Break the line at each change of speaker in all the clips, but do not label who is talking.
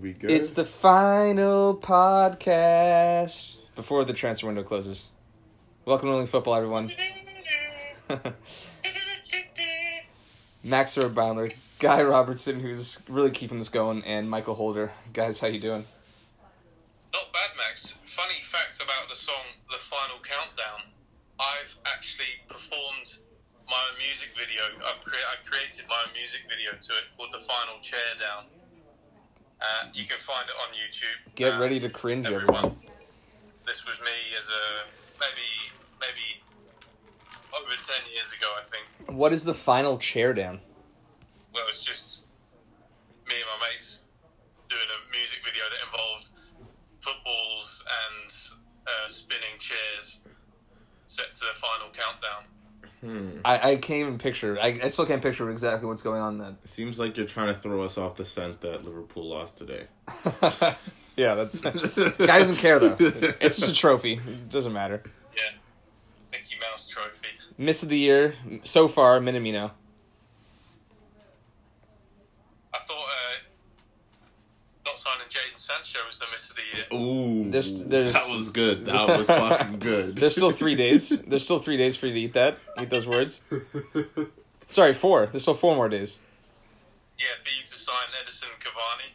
We good?
It's the final podcast before the transfer window closes. Welcome to Only Football, everyone. Max Boundler, Guy Robertson, who's really keeping this going, and Michael Holder. Guys, how you doing?
Not bad, Max. Funny fact about the song "The Final Countdown." I've actually performed my own music video. I've cre- I created my own music video to it called "The Final Chair Down." Uh, you can find it on YouTube.
Get
Uh,
ready to cringe,
everyone.
everyone.
This was me as a maybe maybe over ten years ago, I think.
What is the final chair down?
Well, it's just me and my mates doing a music video that involved footballs and uh, spinning chairs set to the final countdown.
Hmm.
I, I can't even picture. I, I still can't picture exactly what's going on then.
It Seems like you're trying to throw us off the scent that Liverpool lost today.
yeah, that's. Guy doesn't care though. It's just a trophy. It doesn't matter.
Yeah, Mickey Mouse trophy.
Miss of the year so far, Minamino.
I thought uh, not signing Jaden Sancho was of the year.
Ooh,
There's- there's-
that was good. That was fucking good.
There's still three days. There's still three days for you to eat that. Eat those words. Sorry, four. There's still four more days.
Yeah, for you to sign Edinson Cavani.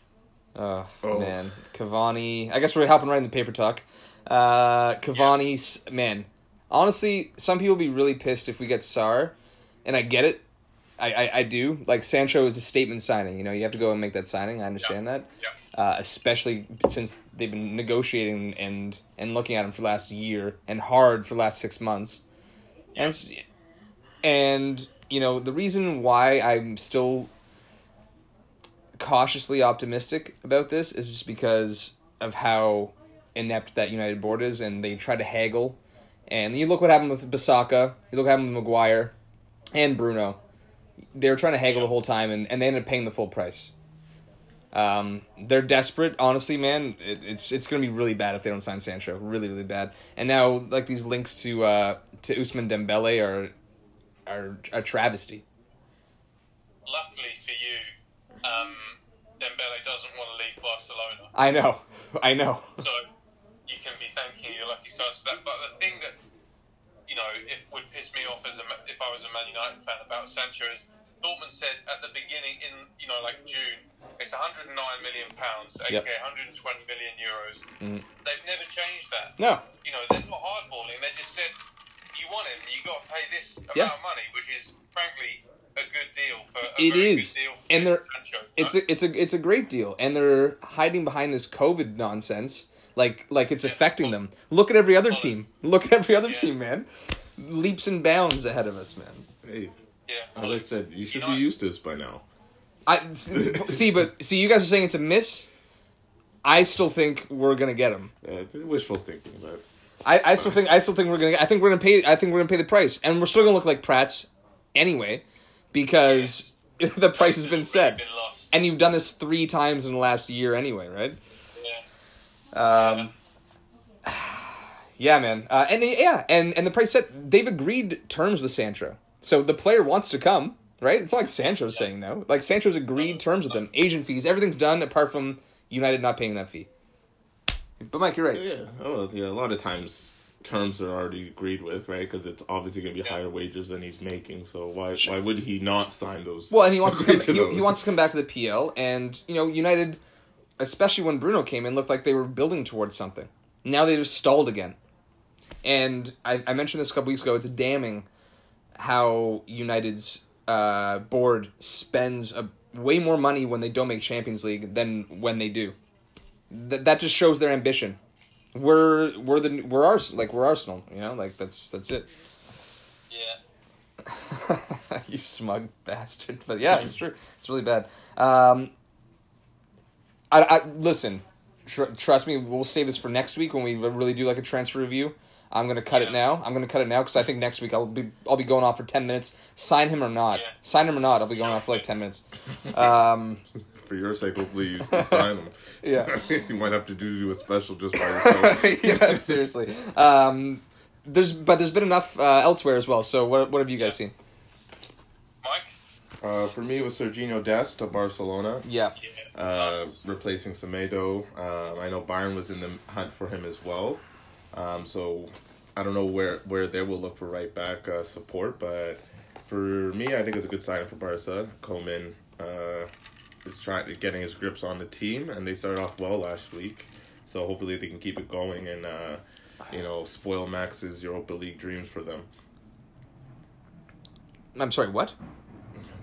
Oh,
Oh.
man, Cavani. I guess we're hopping right in the paper talk. Uh, Cavani's man. Honestly, some people be really pissed if we get Sar, and I get it. I, I, I do. Like Sancho is a statement signing. You know, you have to go and make that signing. I understand that.
Yeah.
Uh, especially since they've been negotiating and and looking at him for the last year and hard for the last six months. And and you know the reason why I'm still cautiously optimistic about this is just because of how inept that United board is, and they try to haggle. And you look what happened with Bissaka, you look what happened with Maguire and Bruno. They were trying to haggle the whole time, and, and they ended up paying the full price. Um, they're desperate, honestly, man. It, it's it's gonna be really bad if they don't sign Sancho, really, really bad. And now, like these links to uh, to Ousmane Dembele are are a travesty.
Luckily for you, um, Dembele doesn't want to leave Barcelona.
I know, I know.
So you can be thanking your lucky stars for that. But the thing that you know, if would piss me off as a, if I was a Man United fan about Sancho is Dortmund said at the beginning in you know like June it's 109 million pounds, aka
Yep.
120 million euros.
Mm.
They've never changed that.
No,
You know, they're not hardballing. They just said you want him, you got to pay this amount
Yeah.
of money, which is frankly a good deal for a
It
very
is.
good deal for
And they're-
Sancho.
it's
right?
a it's a it's a great deal, and they're hiding behind this COVID nonsense, like like it's affecting them. Look at every other team. Look at every other
Yeah.
team, man. Leaps and bounds ahead of us, man.
hey,
yeah.
as I said, you should
know,
be used to this by now.
I see, but see, you guys are saying it's a miss. I still think we're gonna get him.
It's wishful thinking, but
I, I still think I still think we're gonna. I think we're gonna pay. I think we're gonna pay the price, and we're still gonna look like prats anyway, because the price has been
It's
set,
been
and you've done this three times in the last year anyway, right?
yeah.
Um, yeah, man, uh, and yeah, and and the price set. They've agreed terms with Sancho, so the player wants to come, right? It's not like Sancho's saying no. Like Sancho's agreed terms with them, agent fees, everything's done apart from United not paying that fee. But Mike, you're right.
yeah, oh yeah. A lot of times terms are already agreed with, right? Because it's obviously going to be
Yeah.
higher wages than he's making. So why why would he not sign those?
Well, and he wants to come.
agree
he, he wants to come back to the PL, and you know, United, especially when Bruno came in, looked like they were building towards something. Now they just stalled again, and I, I mentioned this a couple weeks ago. It's damning how United's uh, board spends a, way more money when they don't make Champions League than when they do. That that just shows their ambition. We're we're the we're Ars like we're Arsenal, you know, like that's that's it.
Yeah.
you smug bastard. But yeah, it's true. It's really bad. Um, I, I listen. Tr- trust me, we'll save this for next week when we really do like a transfer review. I'm gonna cut it now. I'm gonna cut it now because I think next week I'll be I'll be going off for ten minutes. Sign him or not.
Yeah.
Sign him or not. I'll be going off for like ten minutes. Um,
For your sake, hopefully you sign him.
Yeah.
you might have to do, do a special just by yourself.
yeah, seriously. Um, there's but there's been enough uh, elsewhere as well. So what what have you guys seen?
Mike,
Uh, for me, it was Serginho Dest of Barcelona,
Yeah.
Yeah.
uh,
Nice.
replacing Semedo. Um, I know Bayern was in the hunt for him as well. Um, so I don't know where, where they will look for right back uh, support, but for me, I think it's a good signing for Barca. Koeman uh, is trying to getting his grips on the team, and they started off well last week. So hopefully they can keep it going and uh, you know spoil Max's Europa League dreams for them.
I'm sorry. What?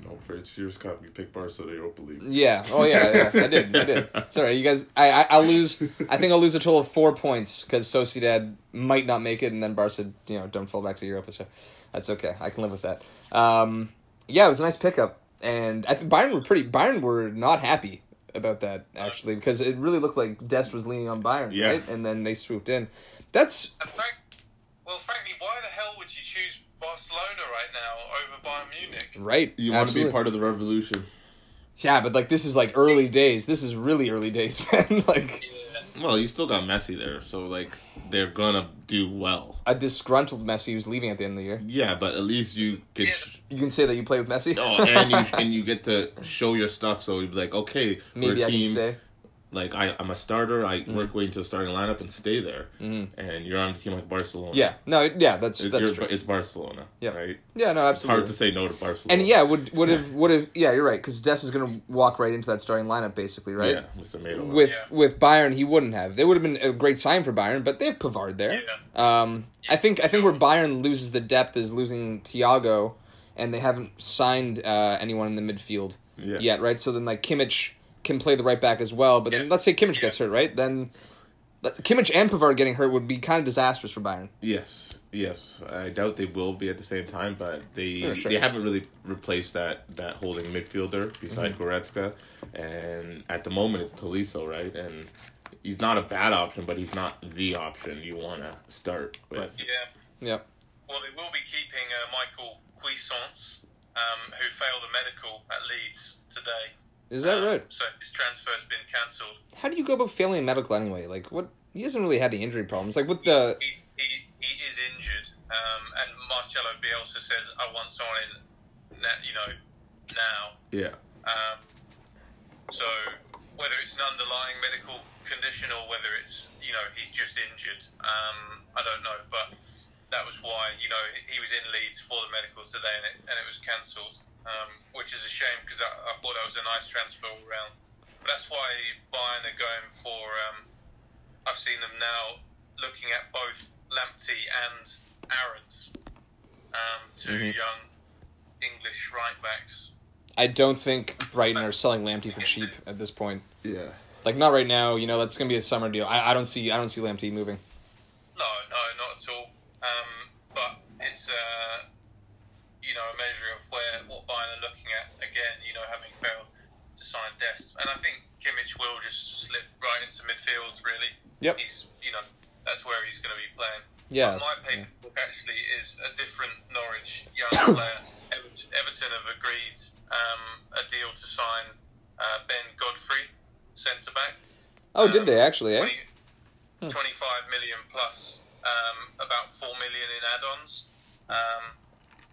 No, for it's yours, Cup. You picked Barca to Europa League.
Yeah. Oh yeah. Yeah. I did. I did. Sorry, you guys. I, I I'll lose. I think I'll lose a total of four points because Sociedad might not make it, and then Barca, you know, don't fall back to Europa. So that's okay. I can live with that. Um, yeah, it was a nice pickup, and I think Bayern were pretty. Bayern were not happy about that actually because it really looked like Dest was leaning on Bayern,
Yeah.
right? And then they swooped in. That's
And frank, well, frankly, why the hell would you choose Barcelona right now over Bayern Munich?
right.
You want to be part of the revolution.
Yeah, but like this is like early days. This is really early days, man. like
Yeah.
Well, you still got Messi there, so like they're gonna do well.
a disgruntled Messi who's leaving at the end of the year.
Yeah, but at least you get.
Yeah.
sh-
You can say that you play with Messi.
Oh, and you and you get to show your stuff. So you'd be like, okay,
Maybe
we're a
I can
team.
stay.
Like I, I'm a starter. I work way into a starting lineup and stay there. Mm-hmm. And you're on a team like Barcelona.
Yeah, no, yeah, that's
It-
that's
you're-
true.
it's Barcelona.
Yeah.
right.
Yeah, no,
It's hard to say no to Barcelona.
And yeah, would would have would have yeah, you're right because Des is going to walk right into that starting lineup basically, right?
Yeah, with Semedo.
With
Yeah.
with Bayern, he wouldn't have. They would have been a great sign for Bayern, but they have Pavard there.
Yeah.
Um, I think I think where Bayern loses the depth is losing Thiago, and they haven't signed uh, anyone in the midfield
Yeah.
yet, right? So then like Kimmich can play the right back as well, but then
Yeah.
let's say Kimmich gets hurt, right? Then let- Kimmich and Pavard getting hurt would be kind of disastrous for Bayern.
Yes, yes. I doubt they will be at the same time, but they
Yeah, sure.
they haven't really replaced that that holding midfielder beside
Mm-hmm.
Goretzka, and at the moment it's Tolisso, right? And he's not a bad option, but he's not the option you want to start with.
Yeah.
Yep.
Well, they will be keeping uh, Michael Cuisance, um, who failed a medical at Leeds today.
Is that
Um,
right?
So his transfer's been cancelled.
How do you go about failing medical anyway? Like, what? He hasn't really had any injury problems. Like with the
He, he, he is injured, um, and Marcelo Bielsa says, "I want someone in, na- you know, now."
Yeah,
Um, so whether it's an underlying medical condition or whether it's you know he's just injured, um, I don't know. But that was why you know he was in Leeds for the medicals today, and it, and it was cancelled, um, which is a shame because I, I thought that was a nice transfer all round. But that's why Bayern are going for. Um, I've seen them now looking at both Lamptey and Aarons, um, 2
Mhm.
young English right backs.
I don't think Brighton are selling Lamptey for cheap at this point.
yeah.
Like not right now. You know that's gonna be a summer deal. I, I don't see I don't see Lamptey moving.
No, no, not at all. Um, but it's uh, you know a measure of where what Bayern are looking at. Again, you know, having failed to sign Dest, and I think Kimmich will just slip right into midfield. Really,
Yep.
he's you know that's where he's going to be playing.
Yeah.
But my paperwork actually is a different Norwich young player. Everton, have agreed um, a deal to sign uh, Ben Godfrey, centre back.
Oh,
Um,
did they actually? Eh?
20 25 million plus um, about 4 million in add-ons. Um,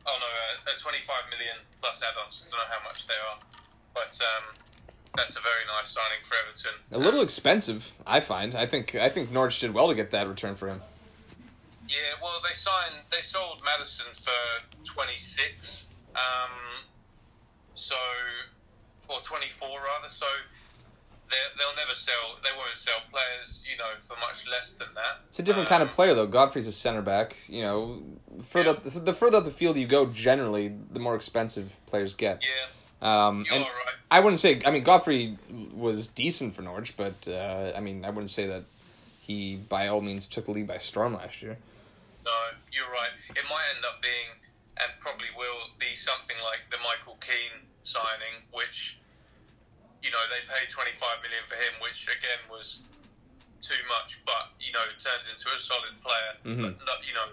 oh no, uh, uh, 25 million plus add-ons. Don't know how much they are, but um, that's a very nice signing for Everton.
A little expensive, I find. I think I think Norwich did well to get that return for him.
Yeah, well, they signed, they sold Maddison for 26. Um, so, or 24 rather. So. They- They'll never sell. They won't sell players, you know, for much less than that.
It's a different kind of
Um,
player though. Godfrey's a center back. You know, further up, the further up the field you go, generally, the more expensive players get.
Yeah,
Um,
you're
and
right.
I wouldn't say. I mean, Godfrey was decent for Norwich, but uh, I mean, I wouldn't say that he by all means took the lead by storm last year.
No, you're right. It might end up being, and probably will be something like the Michael Keane signing, which, you know, they paid 25 million for him, which again was too much, but you know, turns into a solid player.
Mhm.
But not, you know,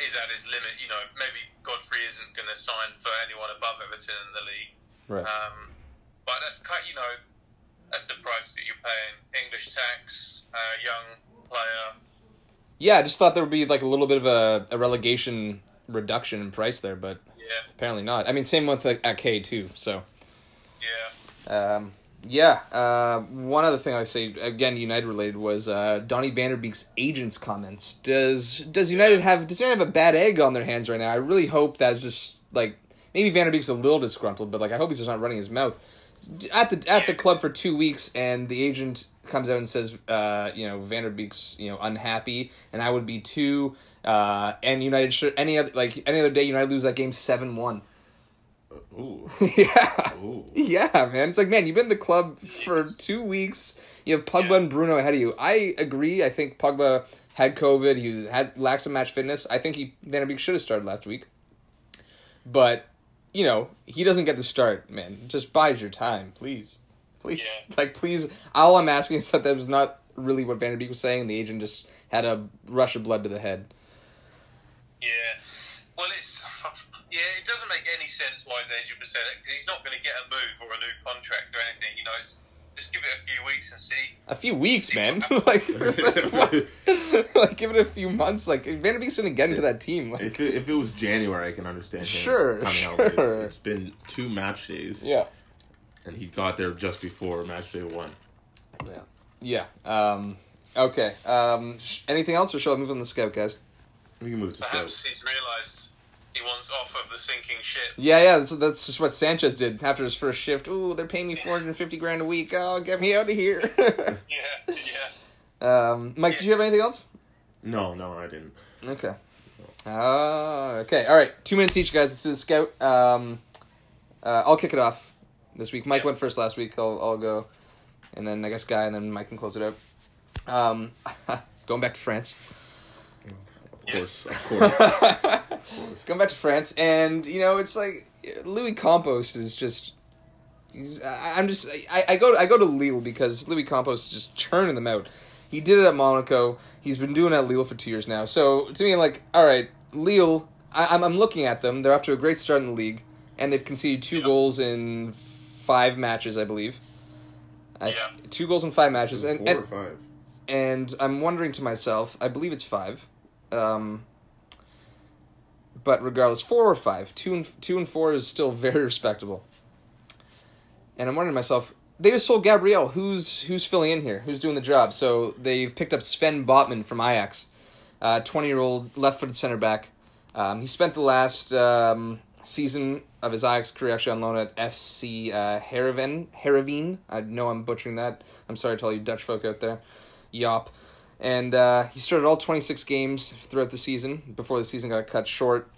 is at his limit. You know, maybe Godfrey isn't going to sign for anyone above Everton in the league.
Right.
Um, but that's cut. You know, that's the price that you're paying. English tax, uh, young player.
Yeah, I just thought there would be like a little bit of a, a relegation reduction in price there, but
Yeah.
apparently not. I mean, same with like, at K too. So
Yeah.
Um, yeah. Uh, one other thing I say again, United related was uh, Donny van de Beek's agent's comments. Does does United have does United have a bad egg on their hands right now? I really hope that's just like maybe van de Beek's a little disgruntled, but like I hope he's just not running his mouth at the at the club for two weeks, and the agent comes out and says, uh, you know, van de Beek's you know unhappy, and I would be too. Uh, and United should any other like any other day United lose that game seven one.
Uh, ooh.
yeah.
Ooh.
Yeah, man. It's like, man, you've been in the club for two weeks. You have Pogba
Yeah.
and Bruno ahead of you. I agree. I think Pogba had COVID. He was, had lacks some match fitness. I think he Van Beek should have started last week. But, you know, he doesn't get the start, man. Just buys your time, please. Please.
Yeah.
Like, please. All I'm asking is that that was not really what Van Beek was saying. The agent just had a rush of blood to the head.
Yeah. Well, it's yeah. It doesn't make any sense why his agent was saying it because he's not going to get a move or a new contract or anything. You know, it's, just give it a few weeks and see.
A few weeks, man. like, like, give it a few months. Like, Van Beek's gonna get into that team. Like,
If it, if it was January, I can understand. Him
Sure,
coming
sure.
but It's, it's been two match days,
yeah,
and he got there just before match day one.
yeah, yeah. Um, okay. Um, anything else, or shall I move on the scout, guys?
We can move to
Perhaps
Stoke.
he's realised he wants off of the sinking ship.
Yeah, yeah. That's, that's just what Sanchez did after his first shift. Ooh, they're paying me four hundred and fifty grand a week. Oh, get me out of here.
Yeah. Yeah.
um, Mike, did you have anything else?
No, no, I didn't.
Okay. Uh, okay. All right. Two minutes each, guys. Let's do the scout. Um, uh, I'll kick it off this week. Mike
Yeah.
went first last week. I'll, I'll go, and then I guess Guy, and then Mike can close it out. Um, going back to France.
Of
Yes.
course, of course.
Going back to France, and you know, it's like Luis Campos is just. He's, I- I'm just I, I go I go to Lille because Luis Campos is just churning them out. He did it at Monaco. He's been doing it at Lille for two years now. So to me, I'm like, all right, Lille. I, I'm I'm looking at them. They're off to a great start in the league, and they've conceded two
Yeah.
goals in five matches, I believe. I-
Yeah.
two goals in five matches, and,
Four
and
or five.
and I'm wondering to myself, I believe it's five. Um, but regardless, four or five, two and two and four is still very respectable. And I'm wondering to myself, they just sold Gabriel. Who's who's filling in here? Who's doing the job? So they've picked up Sven Botman from Ajax, twenty year old left footed center back. Um, he spent the last um, season of his Ajax career actually on loan at SC uh. Heerenveen. I know I'm butchering that. I'm sorry to all you Dutch folk out there. Yop. And uh, he started all 26 games throughout the season before the season got cut short.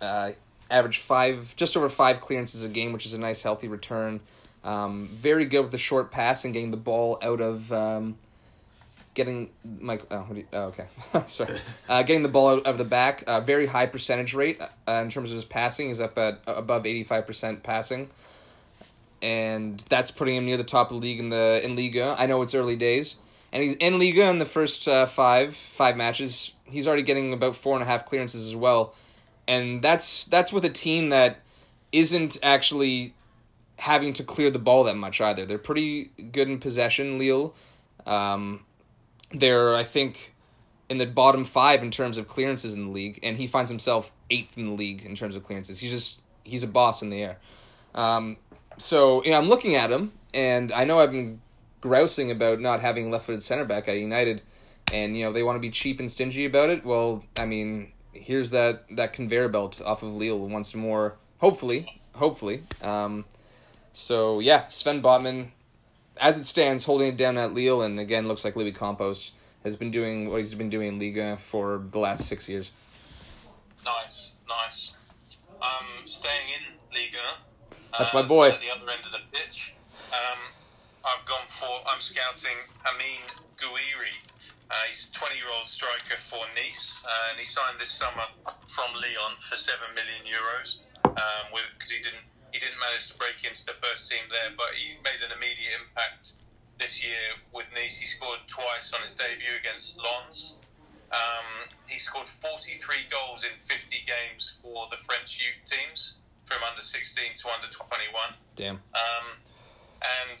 Uh, averaged five, just over five clearances a game, which is a nice, healthy return. Um, very good with the short pass and getting the ball out of um, getting Mike. Oh, you, oh okay, sorry. Uh, getting the ball out of the back. Uh, very high percentage rate uh, in terms of his passing. He's up at above eighty five percent passing, and that's putting him near the top of the league in the in Liga. I know it's early days, and he's in Liga in the first uh, five five matches. He's already getting about four and a half clearances as well, and that's that's with a team that isn't actually having to clear the ball that much either. They're pretty good in possession, Lille. Um, they're, I think, in the bottom five in terms of clearances in the league, and he finds himself eighth in the league in terms of clearances. He's just he's a boss in the air. Um, so you know, I'm looking at him, and I know I've been grousing about not having left-footed center back at United, and you know they want to be cheap and stingy about it. Well, I mean, here's that that conveyor belt off of Lille once more. Hopefully, hopefully. Um, so yeah, Sven Botman, as it stands, holding it down at Lille, and again looks like Luis Campos has been doing what he's been doing in Liga for the last six years.
Nice, nice. Um, staying in Liga.
That's
uh,
my boy.
At the other end of the pitch. Um, I've gone for. I'm scouting Amine Gouiri. Uh, he's a 20 year old striker for Nice, uh, and he signed this summer from Lyon for seven million euros. Um, because he didn't he didn't manage to break into the first team there, but he made an immediate impact this year with Nice. He scored twice on his debut against Lens. Um, he scored 43 goals in 50 games for the French youth teams from under 16 to under 21.
Damn.
Um, and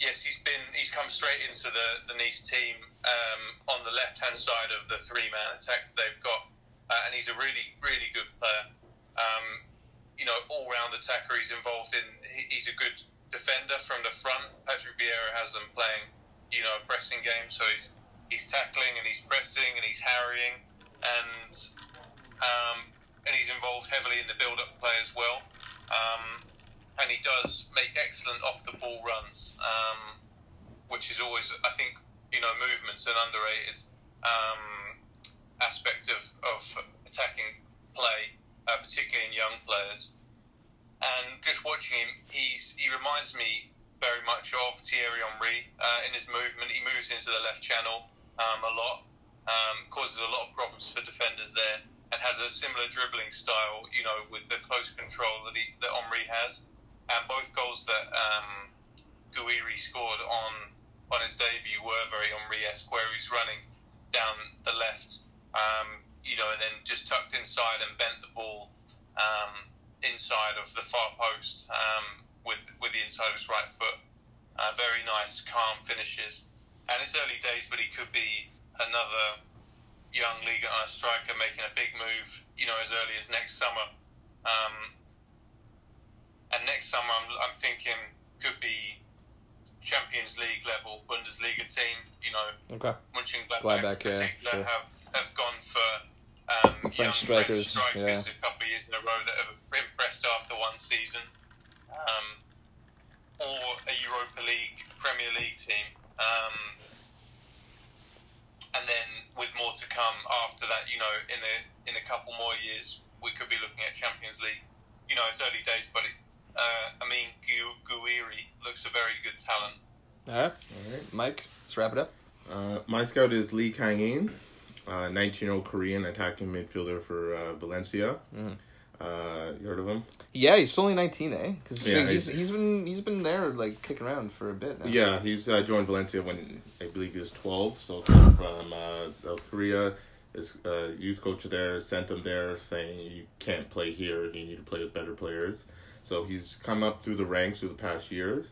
yes, he's been he's come straight into the the Nice team um, on the left hand side of the three man attack they've got, uh, and he's a really really good player. Um, you know, all round attacker. He's involved in. He's a good defender from the front. Patrick Vieira has them playing, you know, a pressing game. So he's he's tackling and he's pressing and he's harrying and um, and he's involved heavily in the build-up play as well. Um, and he does make excellent off-the-ball runs, um, which is always, I think, you know, movement's an underrated um, aspect of, of attacking play, uh, particularly in young players. And just watching him, he's he reminds me very much of Thierry Henry uh, in his movement. He moves into the left channel um, a lot, um, causes a lot of problems for defenders there, and has a similar dribbling style. You know, with the close control that he, that Henry has, and both goals that um, Gouiri scored on on his debut were very Henry-esque, where he's running down the left, um, you know, and then just tucked inside and bent the ball um, inside of the far post um, with with the inside of his right foot. Uh, very nice, calm finishes. And it's early days, but he could be another young Liga uh, striker making a big move, you know, as early as next summer. Um, and next summer, I'm, I'm thinking could be Champions League level Bundesliga team. You know,
Okay.
Mönchengladbach,
Gladbach, yeah, sure.
have have gone for um,
French
young
strikers,
French strikers
yeah.
a couple of years in a row that have impressed after one season, um, or a Europa League, Premier League team. Um, and then with more to come after that, you know, in a in a couple more years, we could be looking at Champions League. You know, it's early days, but it, uh, I mean, Gu- Gouiri looks a very good talent.
All right,
All right.
Mike, let's wrap it up.
Uh, my scout is Lee Kang-in, uh, 19-year-old Korean attacking midfielder for uh, Valencia. Uh, you heard of him?
Yeah, he's only nineteen, eh? Because
Yeah,
he's,
he's-
he's been he's been there like kicking around for a bit now.
Yeah, he's uh, joined Valencia when I believe he was 12. So came from uh, South Korea. His uh, youth coach there sent him there saying you can't play here. You need to play with better players. So he's come up through the ranks through the past years.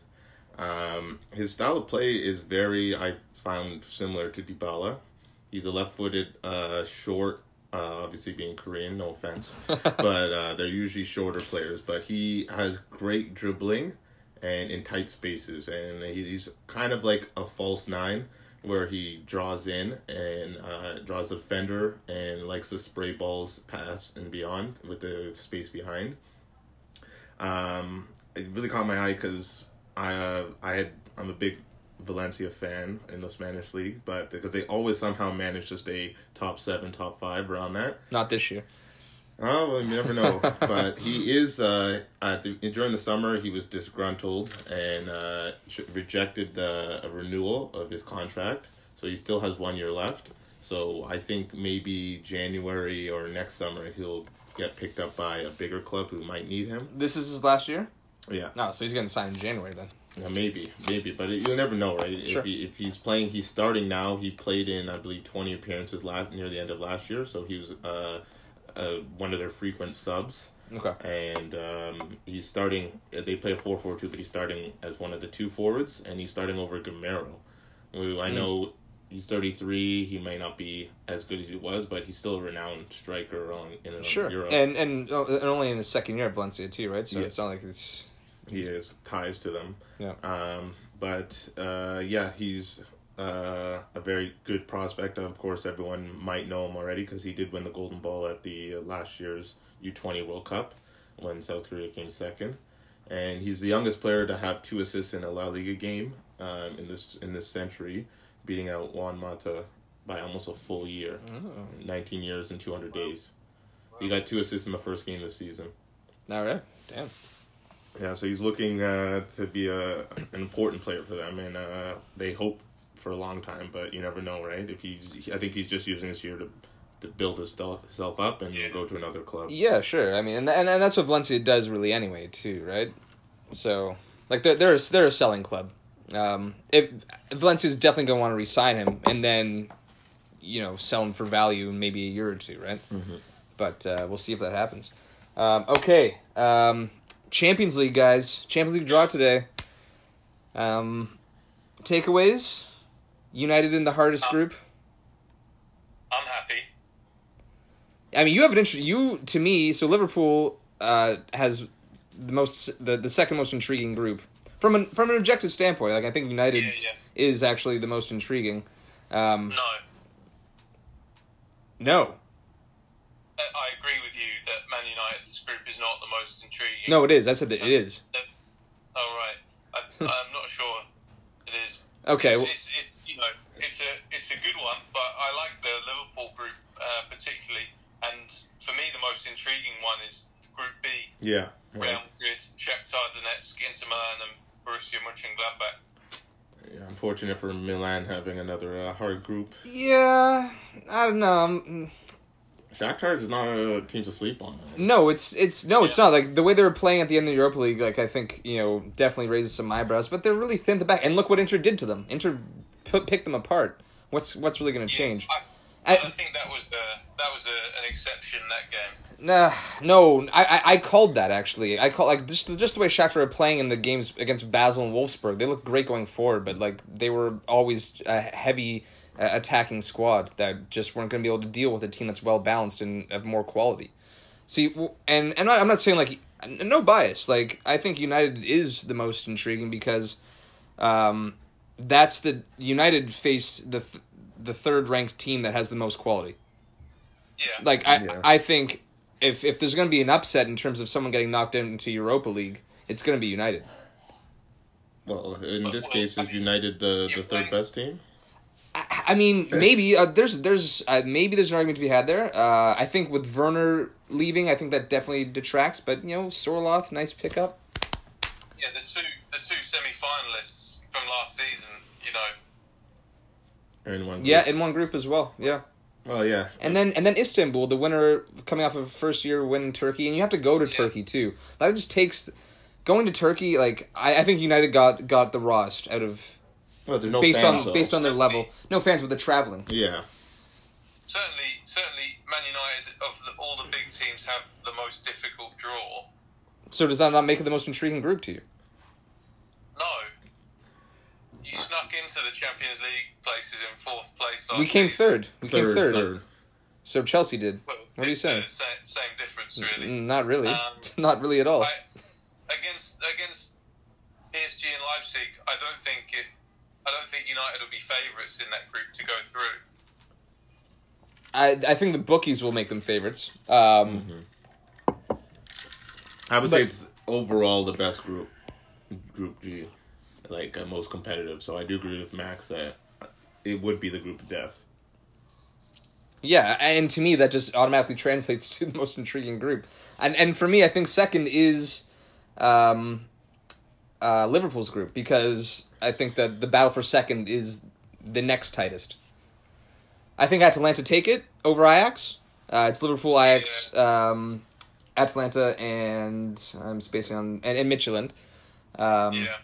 Um, his style of play is very, I found, similar to Dybala. He's a left-footed, uh, short, uh, obviously being Korean, no offense, but uh, they're usually shorter players. But he has great dribbling and in tight spaces, and he's kind of like a false nine, where he draws in and uh, draws a defender and likes to spray balls past and beyond with the space behind. Um, it really caught my eye because I uh, I had I'm a big Valencia fan in the Spanish league, but because they always somehow manage to stay top seven, top five around that.
Not this year.
Oh, well, you never know. but he is uh, at the, during the summer. He was disgruntled and uh, rejected the a renewal of his contract. So he still has one year left. So I think maybe January or next summer he'll get picked up by a bigger club who might need him.
This is his last year.
Yeah,
No, so he's getting signed in January then.
yeah maybe, maybe, but it, you'll never know, right?
Sure.
If he, if he's playing, he's starting now. He played in I believe twenty appearances last near the end of last year, so he was uh, uh, one of their frequent subs.
Okay.
and um, he's starting. They play a four four two, but he's starting as one of the two forwards, and he's starting over Gameiro. Who I know he's thirty three. He may not be as good as he was, but he's still a renowned striker on in
Sure.
Europe.
And and uh, and only in his second year at Valencia too, right? So
Yeah.
it's not like it's
he has ties to them.
yeah.
Um, but uh, yeah, he's uh, a very good prospect. Of course, everyone might know him already because he did win the Golden Ball at the uh, last year's U twenty World Cup when South Korea came second, and he's the youngest player to have two assists in a La Liga game um, in this in this century, beating out Juan Mata by almost a full year, nineteen years and two hundred days. He got two assists in the first game of the season.
All right. Damn.
Yeah, so he's looking uh, to be a an important player for them, and uh, they hope for a long time. But you never know, right? If he's, I think he's just using this year to to build himself up and go to another club.
Yeah, sure. I mean, and and, and that's what Valencia does really anyway, too, right? So, like, they're they're a, they're a selling club. Um, if Valencia's definitely gonna want to re-sign him, and then, you know, sell him for value in maybe a year or two, right?
Mm-hmm.
But uh, we'll see if that happens. Um, okay, um, Champions League guys, Champions League draw today. Um, takeaways: United in the hardest group.
I'm happy.
I mean, you have an interest. You to me, so Liverpool uh, has the most the, the second most intriguing group from an from an objective standpoint. Like I think United
Yeah, yeah.
is actually the most intriguing. Um,
No,
no,
I I agree with you that Man United's group is not the most intriguing.
no, it is. I said that it is.
Oh right, I, I'm not sure it is.
Okay,
it's,
well-
it's, it's you know it's a it's a good one, but I like the Liverpool group uh, particularly, and for me the most intriguing one is Group B:
Yeah.
Real Madrid, Shakhtar Donetsk, Inter Milan, and Borussia Mönchengladbach.
Yeah, unfortunate for Milan having another uh, hard group.
Yeah, I don't know. Um,
Shakhtar is not a team to sleep on. man.
No, it's it's no, it's not. Like the way they were playing at the end of the Europa League, like I think you know definitely raises some eyebrows. But they're really thin at the back, and look what Inter did to them. Inter put, picked them apart. What's what's really going to change?
I,
I-
I think that was the that was a, an exception that game.
Nah, no, I, I I called that actually. I call like just just the way Shakhtar were playing in the games against Basel and Wolfsburg. They looked great going forward, but like they were always a heavy uh, attacking squad that just weren't going to be able to deal with a team that's well balanced and of more quality. See, and and I'm not saying like no bias. Like I think United is the most intriguing because, um, that's the United face the th- the third ranked team that has the most quality.
Yeah,
Like I,
Yeah.
I think if if there's going to be an upset in terms of someone getting knocked into Europa League, it's going to be United.
Well, in this
Well,
case,
I
is
mean,
United the, the third
think-
best team?
I, I mean, maybe uh, there's there's uh, maybe there's an argument to be had there. Uh, I think with Werner leaving, I think that definitely detracts. But you know, Sorloth, nice pickup.
yeah. The two the two semi finalists from last season, you know,
Or in one
Yeah,
group?
in one group as well. Yeah,
well, yeah.
and then and then Istanbul, the winner coming off of first year win in Turkey, and you have to go to Turkey too. That just takes going to Turkey. Like I, I think United got got the rawest out of
Well, there's no
based
fans,
on
though.
based on their level. No fans with the traveling.
Yeah.
certainly certainly Man United of the, all the big teams have the most difficult draw.
So does that not make it the most intriguing group to you?
No. You snuck into the Champions League places in fourth place. Last
We came
season.
third. We came
Third,
third.
third.
So Chelsea did.
Well,
What are you
it's
saying?
Same, same difference, really.
Not really.
Um,
Not really at all.
I, against against PSG and Leipzig, I don't think it. I don't think United will be favourites in that group to go through.
I I think the bookies will make them favorites. Um,
I would
But-
say it's overall the best group, Group G, like uh, most competitive. So I do agree with Max that it would be the group of death.
Yeah, and to me that just automatically translates to the most intriguing group. And and for me, I think second is um, uh, Liverpool's group because I think that the battle for second is the next tightest. I think Atalanta take it over Ajax. Uh, it's Liverpool, Ajax, um, Atalanta, and I'm spacing on and, and Michelin. Um,
yeah.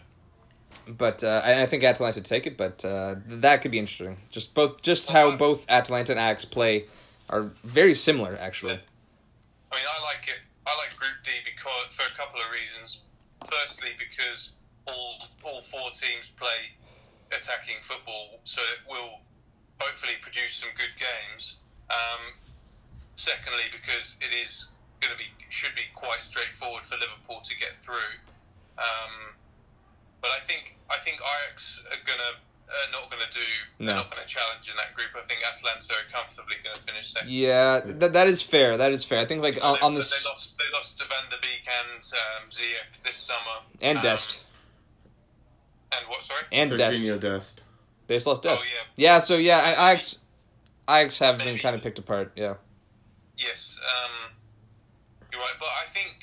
But uh, I, I think Atalanta take it, but uh, that could be interesting. Just both, just how both Atalanta and Ajax play are very similar, actually.
I mean, I like it. I like Group D because for a couple of reasons. Firstly, because all all four teams play attacking football, so it will hopefully produce some good games. Um, secondly, because it is going to be should be quite straightforward for Liverpool to get through. Um, but I think I think Ajax are gonna are not gonna do.
No.
They're not gonna challenge in that group. I think Atalanta are comfortably gonna finish second.
Yeah, that that is fair. That is fair. I think like on,
they,
on
they lost. They lost to Van der Beek and um, Ziyech this summer.
and
Um,
Dest
And what? Sorry.
and Dest,
Serginho Dest.
they just lost Dest.
Oh yeah.
Yeah, so yeah, I- Ajax, Ajax have been kind of picked apart. Yeah,
Yes. Um, you're right, but I think.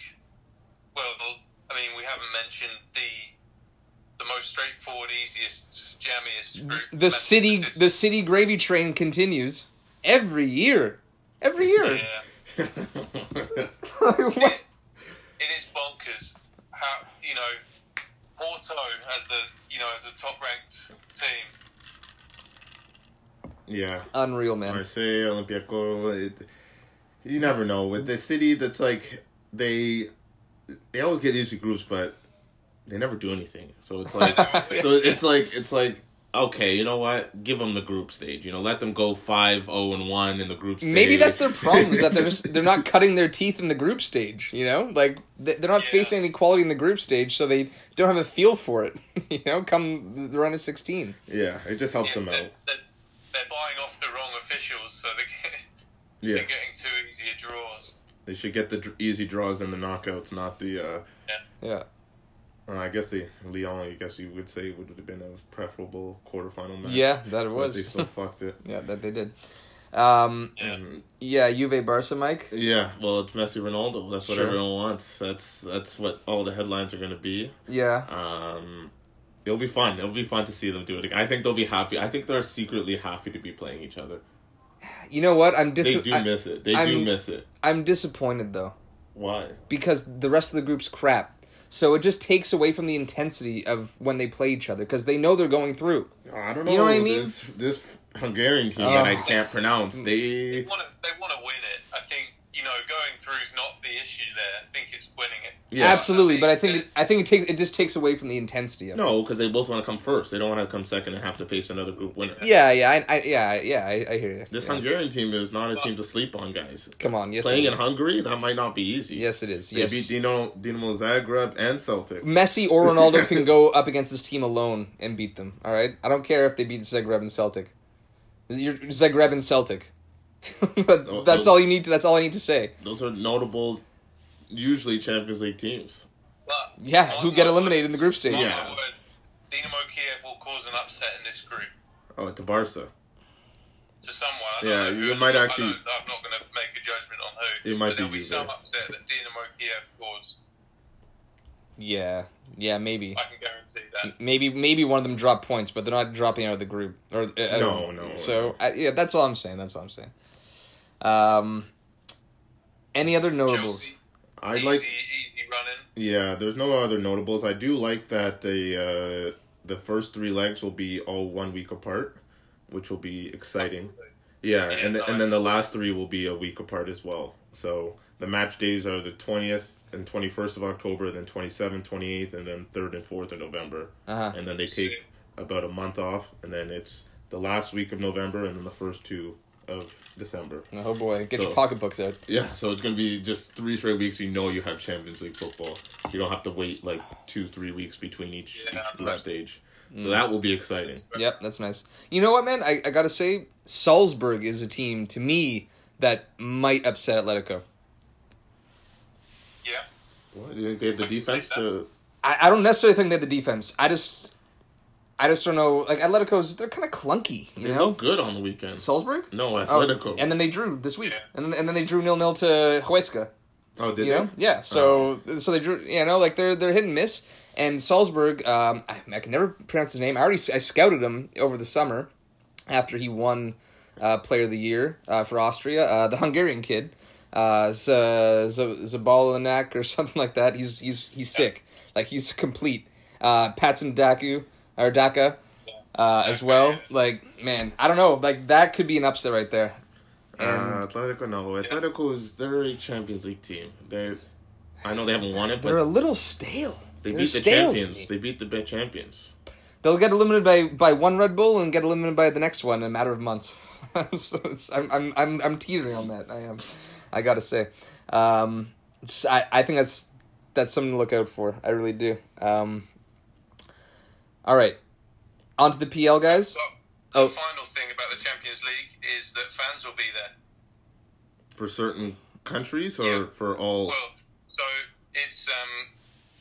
Well, I mean, we haven't mentioned the the most straightforward, easiest, jammiest group.
the
Manchester
city the city gravy train continues every year, every year.
Yeah. It is, it is bonkers how you know Porto as the you know as a top ranked team.
yeah.
Unreal, man.
Marseille, Olympiacos. It, you never know with the city. That's like they they always get easy groups, but they never do anything. So it's like so it's like it's like okay, you know what? Give them the group stage. You know, let them go 5 0 and 1 in the group stage.
Maybe that's their problem is that they're just they're not cutting their teeth in the group stage. You know, like they- they're not
Yeah.
facing any quality in the group stage, so they don't have a feel for it. you know, come the round of sixteen.
Yeah, it just helps
Yes,
them
they're,
out.
they're, they're buying off the wrong officials, so they're getting,
Yeah,
they're getting too easy draws.
they should get the easy draws in the knockouts, not the. uh
Yeah.
Uh, I guess the Lyon. I guess you would say would have been a preferable quarterfinal match.
Yeah, that it
but
was.
they still fucked it.
yeah, that they did. Um,
Yeah.
And,
yeah, Juve Barca, Mike.
yeah, well, it's Messi Ronaldo. That's what
Sure.
everyone wants. That's that's what all the headlines are going to be.
Yeah,
Um, it'll be fun. It'll be fun to see them do it. I think they'll be happy. I think they're secretly happy to be playing each other.
you know what? I'm
They do
I,
miss it. They do
I'm-
miss it.
I'm disappointed though
Why?
because the rest of the group's crap. So it just takes away from the intensity of when they play each other because they know they're going through.
Oh, I don't know.
You know what I mean?
This, this Hungarian team that I
Oh.
can't pronounce.
They
They
want to they want to win it. I think you know going through is not the issue there. I think it's winning it.
yeah.
Absolutely, but I think it, I think it takes it just takes away from the intensity of.
No, because they both want to come first. They don't want to come second and have to face another group winner.
Yeah, yeah, I, I yeah, yeah, I, I hear you.
This
Yeah.
Hungarian team is not a team to sleep on, guys.
Come on, yes,
Playing
it
in. Hungary, that might not be easy.
Yes, it is.
They
Yes,
beat Dino, Dinamo Zagreb and Celtic.
Messi or Ronaldo can go up against this team alone and beat them. All right, I don't care if they beat Zagreb and Celtic. You're Zagreb and Celtic. But that's
oh.
all you need. To, that's all I need to say.
Those are notable, usually Champions League teams.
But
Yeah, who get
my
eliminated in the group stage.
Yeah.
my words, Dinamo Kiev will cause an upset in this group
Oh, at the Barca.
to someone. I don't
Yeah,
know
you might
I
actually-
don't- I'm not going to make a judgment on who.
It might
but there'll
be
be some upset that Dinamo Kiev cause.
Yeah, yeah, maybe,
I can guarantee that.
maybe, maybe one of them drop points, but they're not dropping out of the group. Or uh,
No, no,
So
no.
I, yeah, that's all I'm saying. That's all I'm saying. Um, any other notables?
Chelsea,
I
easy,
like.
easy running.
Yeah, there's no other notables. I do like that the uh, the first three legs will be all one week apart, which will be exciting. Yeah,
Yeah,
and the, and then the last three will be a week apart as well. So the match days are the twentieth and twenty first of October, then 27th, 28th, and then third and fourth of November.
Uh-huh.
And then they take about a month off, and then it's the last week of November, and then the first two of December.
Oh boy, get your pocketbooks out.
Yeah, so it's gonna be just three straight weeks. You know you have Champions League football. You don't have to wait like two, three weeks between each,
Yeah,
each group
right.
stage.
Mm.
So that will be exciting.
Yep, that's nice. You know what, man? I, I gotta say, Salzburg is a team to me that might upset Atletico.
Yeah.
What, do you think they have the
I can see
defense to?
I, I don't necessarily think they have the defense. I just, I just don't know. Like Atletico's, they're kind of clunky. You
They
know,
look good on the weekend.
Salzburg.
No,
Oh,
Atletico.
and then they drew this week,
Yeah.
and then and then they drew nil nil to Huesca.
oh, did
You
they?
know, yeah. So so they drew. You know, like they're they're hit and miss. And Salzburg, um, I, I can never pronounce his name. I already I scouted him over the summer after he won uh, Player of the Year uh, for Austria. Uh, the Hungarian kid, uh, Z- Z- Zabalanak or something like that. He's he's he's sick. Like he's complete. Uh, Patson Daku or Daka. Uh, as well, like man, I don't know, like that could be an upset right there.
Uh,
And
Atletico, no. Atletico is they're a Champions League team. They're, I know they haven't won it, but
they're a little stale.
they
They're
beat the
stale to
champions. They beat the big champions.
They'll get eliminated by, by one Red Bull and get eliminated by the next one in a matter of months. so it's, I'm, I'm I'm I'm teetering on that. I am. I gotta say, um, s- I I think that's that's something to look out for. I really do. Um, all right, on to the PL guys.
So the
Oh.
final thing about the Champions League is that fans will be there.
For certain countries or
Yeah.
for all.
Well, so it's um,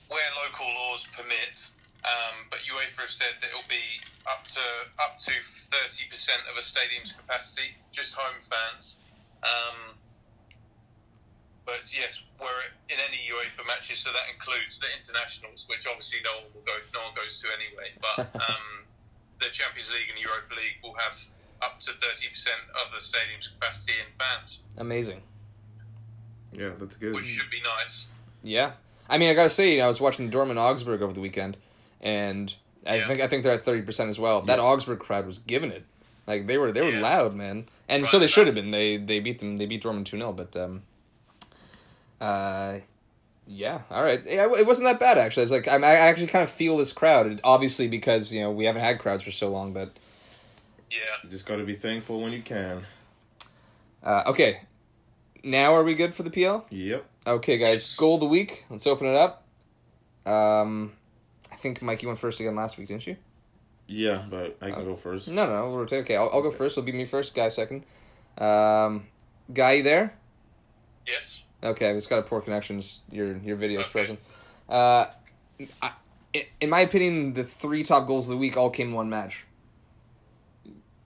where local laws permit, um, but UEFA have said that it'll be up to up to thirty percent of a stadium's capacity, just home fans. Um, but yes, we're in any UEFA matches, so that includes the internationals, which obviously no one will go, no one goes to anyway. But um, the Champions League and Europa League will have up to thirty percent of the stadium's capacity in fans,
Amazing.
yeah, that's good.
which should be nice.
Yeah, I mean, I gotta say, you know, I was watching Dortmund Augsburg over the weekend, and I
Yeah.
think I think they're at thirty percent as well. That Augsburg crowd was giving it, like they were they were
Yeah.
loud, man, and so they should have been. They they beat them. They beat Dortmund two 0 but um, uh, Yeah, all right. Yeah, it wasn't that bad actually. I was like I'm, I actually kind of feel this crowd. Obviously, because you know we haven't had crowds for so long. But
Yeah.
You just got to be thankful when you can.
uh, okay, now are we good for the PL?
Yep.
Okay, guys.
Yes.
Goal of the week. Let's open it up. Um, I think Mike, you went first again last week, didn't you?
Yeah, but I can go first.
No, no, we'll rotate. Okay, I'll, I'll go first. It'll be me first. Guy second. Um, guy, you there?
Yes.
Okay, it's got a poor connections. Your your video's
Okay.
frozen. Uh, I, i- in my opinion, the three top goals of the week all came in one match,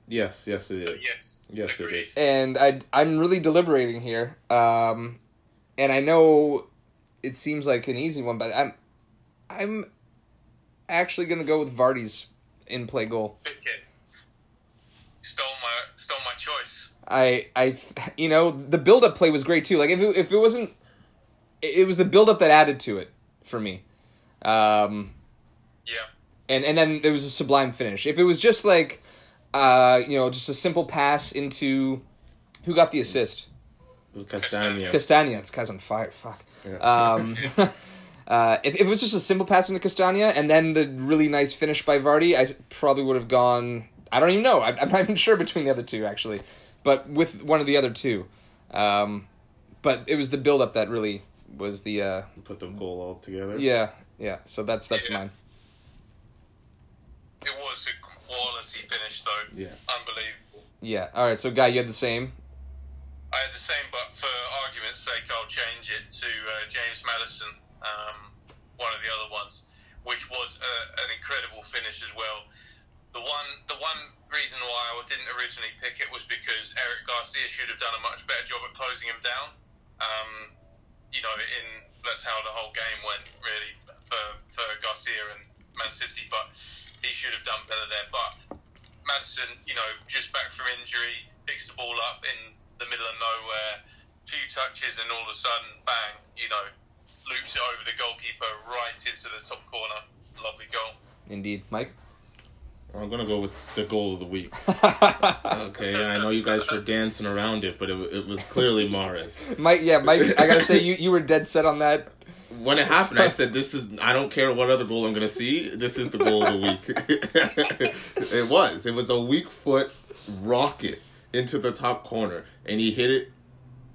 Yes, yes, it
Uh,
is.
yes.
Yes, it
Agreed.
and I I'm really deliberating here. Um, and I know it seems like an easy one, but I'm I'm actually gonna go with Vardy's in play goal.
Pick. Stole my stole my choice.
I I you know the build up play was great too. Like if it, if it wasn't, it it was the build up that added to it for me. Um,
Yeah.
and and then there was a sublime finish. If it was just like, uh, you know, just a simple pass into, who got the assist?
With Castagna.
Castagna. This guy's on fire. Fuck.
Yeah.
Um, uh, if, if it was just a simple pass into Castagna and then the really nice finish by Vardy, I probably would have gone. I don't even know. I'm, I'm not even sure between the other two actually, but with one of the other two. Um, but it was the build up that really was the uh,
Put the goal all together.
yeah yeah. So that's that's
Yeah.
mine.
It was a quality finish though.
Yeah.
Unbelievable.
Yeah. All right. So guy, you had the same.
I had the same, but for argument's sake, I'll change it to uh, James Maddison, um, one of the other ones, which was uh, an incredible finish as well. The one, the one reason why I didn't originally pick it was because Eric Garcia should have done a much better job at closing him down. Um, you know, in that's how the whole game went really for, for Garcia and Man City, but he should have done better there. But Maddison, you know, just back from injury, picks the ball up in the middle of nowhere, few touches, and all of a sudden, bang, you know, loops it over the goalkeeper right into the top corner. Lovely goal.
Indeed, Mike.
I'm gonna go with the goal of the week. Okay, I know you guys were dancing around it, but it, it was clearly Morris.
Mike, yeah, Mike. I gotta say, you, you were dead set on that.
When it happened, I said, "This is. I don't care what other goal I'm gonna see. This is the goal of the week." it was. It was a weak foot rocket into the top corner, and he hit it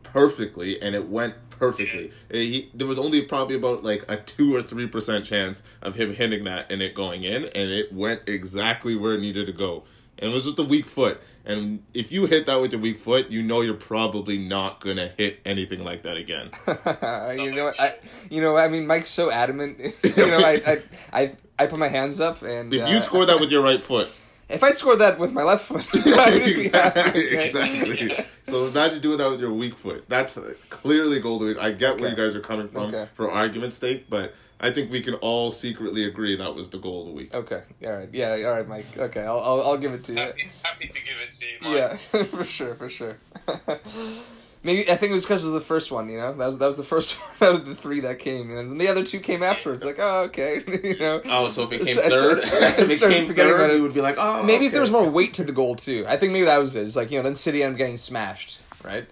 perfectly, and it went perfectly. And he, there was only probably about like a two or three percent chance of him hitting that and it going in, and it went exactly where it needed to go. And it was just a weak foot. And if you hit that with your weak foot, you know you're probably not gonna hit anything like that again.
you know, I, you know, I mean, Mike's so adamant. you know, I, I, I, I put my hands up, and
If
uh,
you'd score that with your right foot,
if I'd scored that with my left foot, I'd be happy.
exactly. exactly. So imagine doing that with your weak foot. That's clearly goal of the week. I get where you guys are coming from
Okay.
for argument's sake, but I think we can all secretly agree that was the goal of the week.
Okay, all right, yeah, all right, Mike. Okay, I'll, I'll, I'll give it to you.
Happy, happy to give it to you, Mike.
Yeah, for sure, for sure. Maybe I think it was because it was the first one. You know, that was that was the first one out of the three that came, and then the other two came afterwards. Like, oh, okay, you know.
Oh, so if it came
So-
third,
so-
if it came
forgetting
third,
about it.
would be like, oh,
Maybe if there was more weight to the goal too. I think maybe that was it. It's like you know, then City ended up getting smashed, right?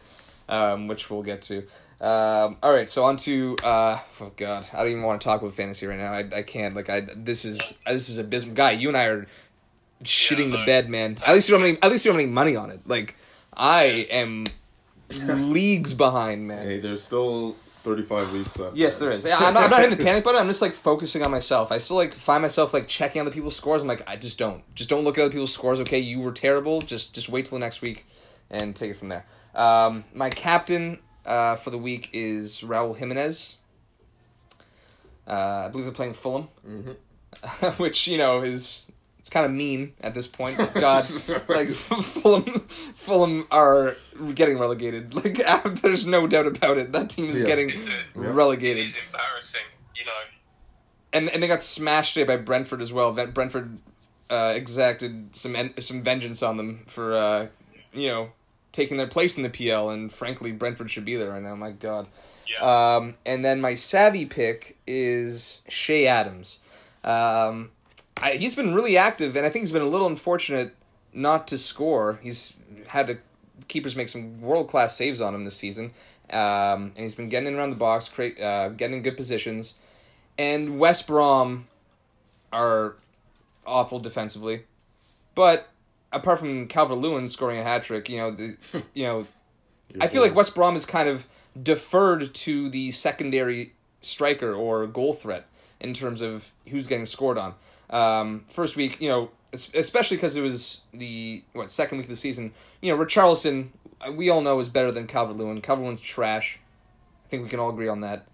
Um, which we'll get to. Um, all right, so on to uh, oh god, I don't even want to talk about fantasy right now. I, I can't. Like I this is this is abysmal. Guy, you and I are shitting the bed, man. At least you don't have any. At least you don't have any money on it. Like I am leagues behind, man.
Hey, there's still 35 leagues left.
Yes, there is. I'm not, I'm not hitting the panic button. I'm just like focusing on myself. I still like find myself like checking other people's scores. I'm like, I just don't, just don't look at other people's scores. Okay, you were terrible. Just, just wait till the next week, and take it from there. Um, my captain uh, for the week is Raul Jimenez. Uh, I believe they're playing Fulham, which you know is it's kind of mean at this point. God, like Fulham, Fulham are getting relegated. Like there's no doubt about it. That team is
Yeah.
getting
It's a,
relegated,
It is embarrassing, you know.
and and they got smashed today by Brentford as well. Ven- Brentford uh, exacted some en- some vengeance on them for uh, you know taking their place in the PL, and frankly, Brentford should be there right now. My God.
Yeah.
Um, and then my savvy pick is Che Adams. Um, I, he's been really active, and I think he's been a little unfortunate not to score. He's had to keepers make some world class saves on him this season, um, and he's been getting in around the box, create, uh, getting in good positions. And West Brom are awful defensively, but apart from Calvert Lewin scoring a hat trick, you know, the, you know, I feel like West Brom is kind of deferred to the secondary striker or goal threat in terms of who's getting scored on. Um, first week, you know, especially because it was the what second week of the season. You know, Richarlison, uh, we all know is better than Calvert Lewin. Calvert Lewin's trash. I think we can all agree on that.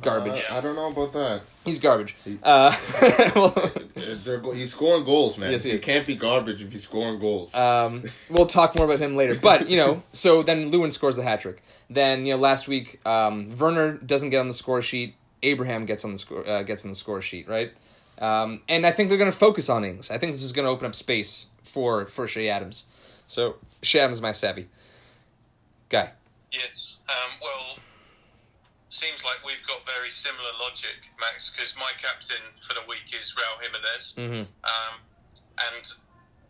Garbage.
Uh, I don't know about that.
He's garbage. Uh, well,
he's scoring goals, man.
Yes, he
he can't be garbage if he's scoring goals.
Um, we'll talk more about him later. But you know, so then Lewin scores the hat trick. Then you know, last week um, Werner doesn't get on the score sheet. Abraham gets on the score uh, gets on the score sheet, right? Um, and I think they're going to focus on Ings. I think this is going to open up space for for Che Adams. So Che Adams my savvy guy.
Yes. Um, well, seems like we've got very similar logic, Max, because my captain for the week is Raul Jimenez.
Mm-hmm.
Um, and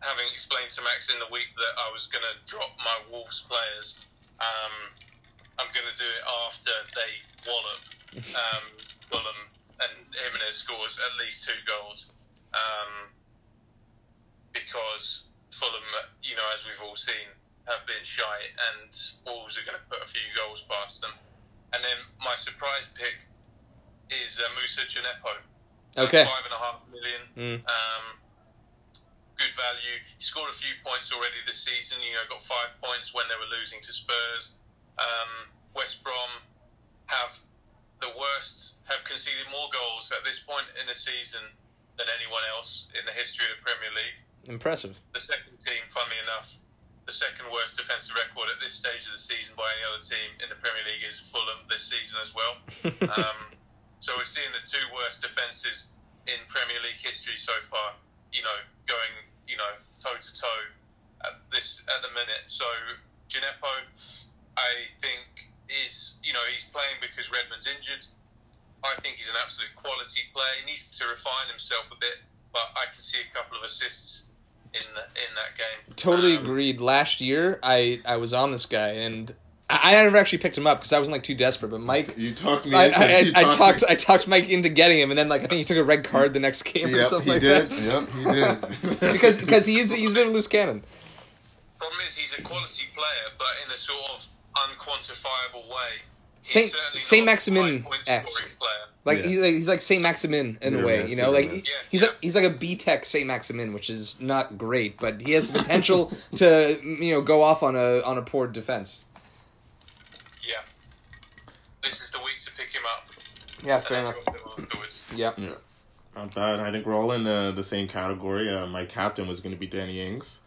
having explained to Max in the week that I was going to drop my Wolves players, um, I'm going to do it after they wallop um, Fulham and Jimenez scores at least two goals. Um, because Fulham, you know, as we've all seen, have been shy, and Wolves are going to put a few goals past them. And then my surprise pick is uh, Moussa Djenepo.
Okay.
Five and a half million.
Mm.
Um, good value. He scored a few points already this season. You know, got five points when they were losing to Spurs. Um, West Brom have the worst, have conceded more goals at this point in the season than anyone else in the history of the Premier League.
Impressive.
The second team, funnily enough, the second worst defensive record at this stage of the season by any other team in the Premier League is Fulham this season as well. um, so we're seeing the two worst defences in Premier League history so far. You know, going you know toe to toe at this at the minute. So Djenepo, I think is you know he's playing because Redmond's injured. I think he's an absolute quality player. He needs to refine himself a bit, but I can see a couple of assists in the, in that game.
Totally
Um,
agreed. Last year, I I was on this guy, and I, I never actually picked him up because I wasn't like too desperate. But Mike,
you talked me
I,
into
I, I,
you
I
talked
talked
me-
I talked Mike into getting him, and then like I think he took a red card the next game or something
he
like
did.
that.
Yep, he did.
Because because he is he's been a loose cannon.
Problem is, he's a quality player, but in a sort of unquantifiable way. He's
Saint Saint Maximin esque. Like
Yeah.
he's like he's like Saint Maximin in a way,
yes,
you know.
yeah,
Like
yes.
Yeah.
he's like he's like a B Tech Saint Maximin, which is not great, but he has the potential to you know go off on a on a poor defense.
Yeah. This is the week to pick him up
Yeah, fair enough.
drop.
Yeah.
Yeah. Not bad. I think we're all in the the same category. Uh, my captain was going to be Danny Ings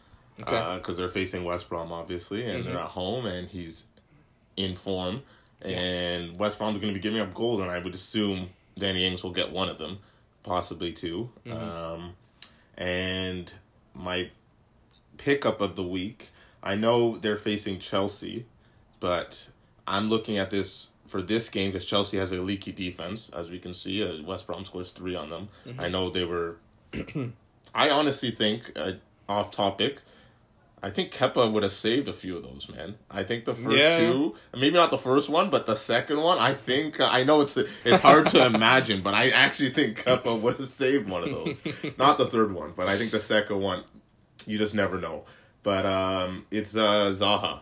Okay.
because they're facing West Brom, obviously, and they're at home, and he's in form. And West Brom's going to be giving up goals, and I would assume Danny Ings will get one of them, possibly 2 Um, and my pickup of the week, I know they're facing Chelsea, but I'm looking at this for this game because Chelsea has a leaky defense, as we can see. Uh, West Brom scores three on them. I know they were. I honestly think, uh, off topic, I think Kepa would have saved a few of those, man. I think the first
Yeah.
two, maybe not the first one, but the second one, I think I know it's it's hard to imagine, but I actually think Kepa would have saved one of those. not the third one, but I think the second one, you just never know. But um, it's uh, Zaha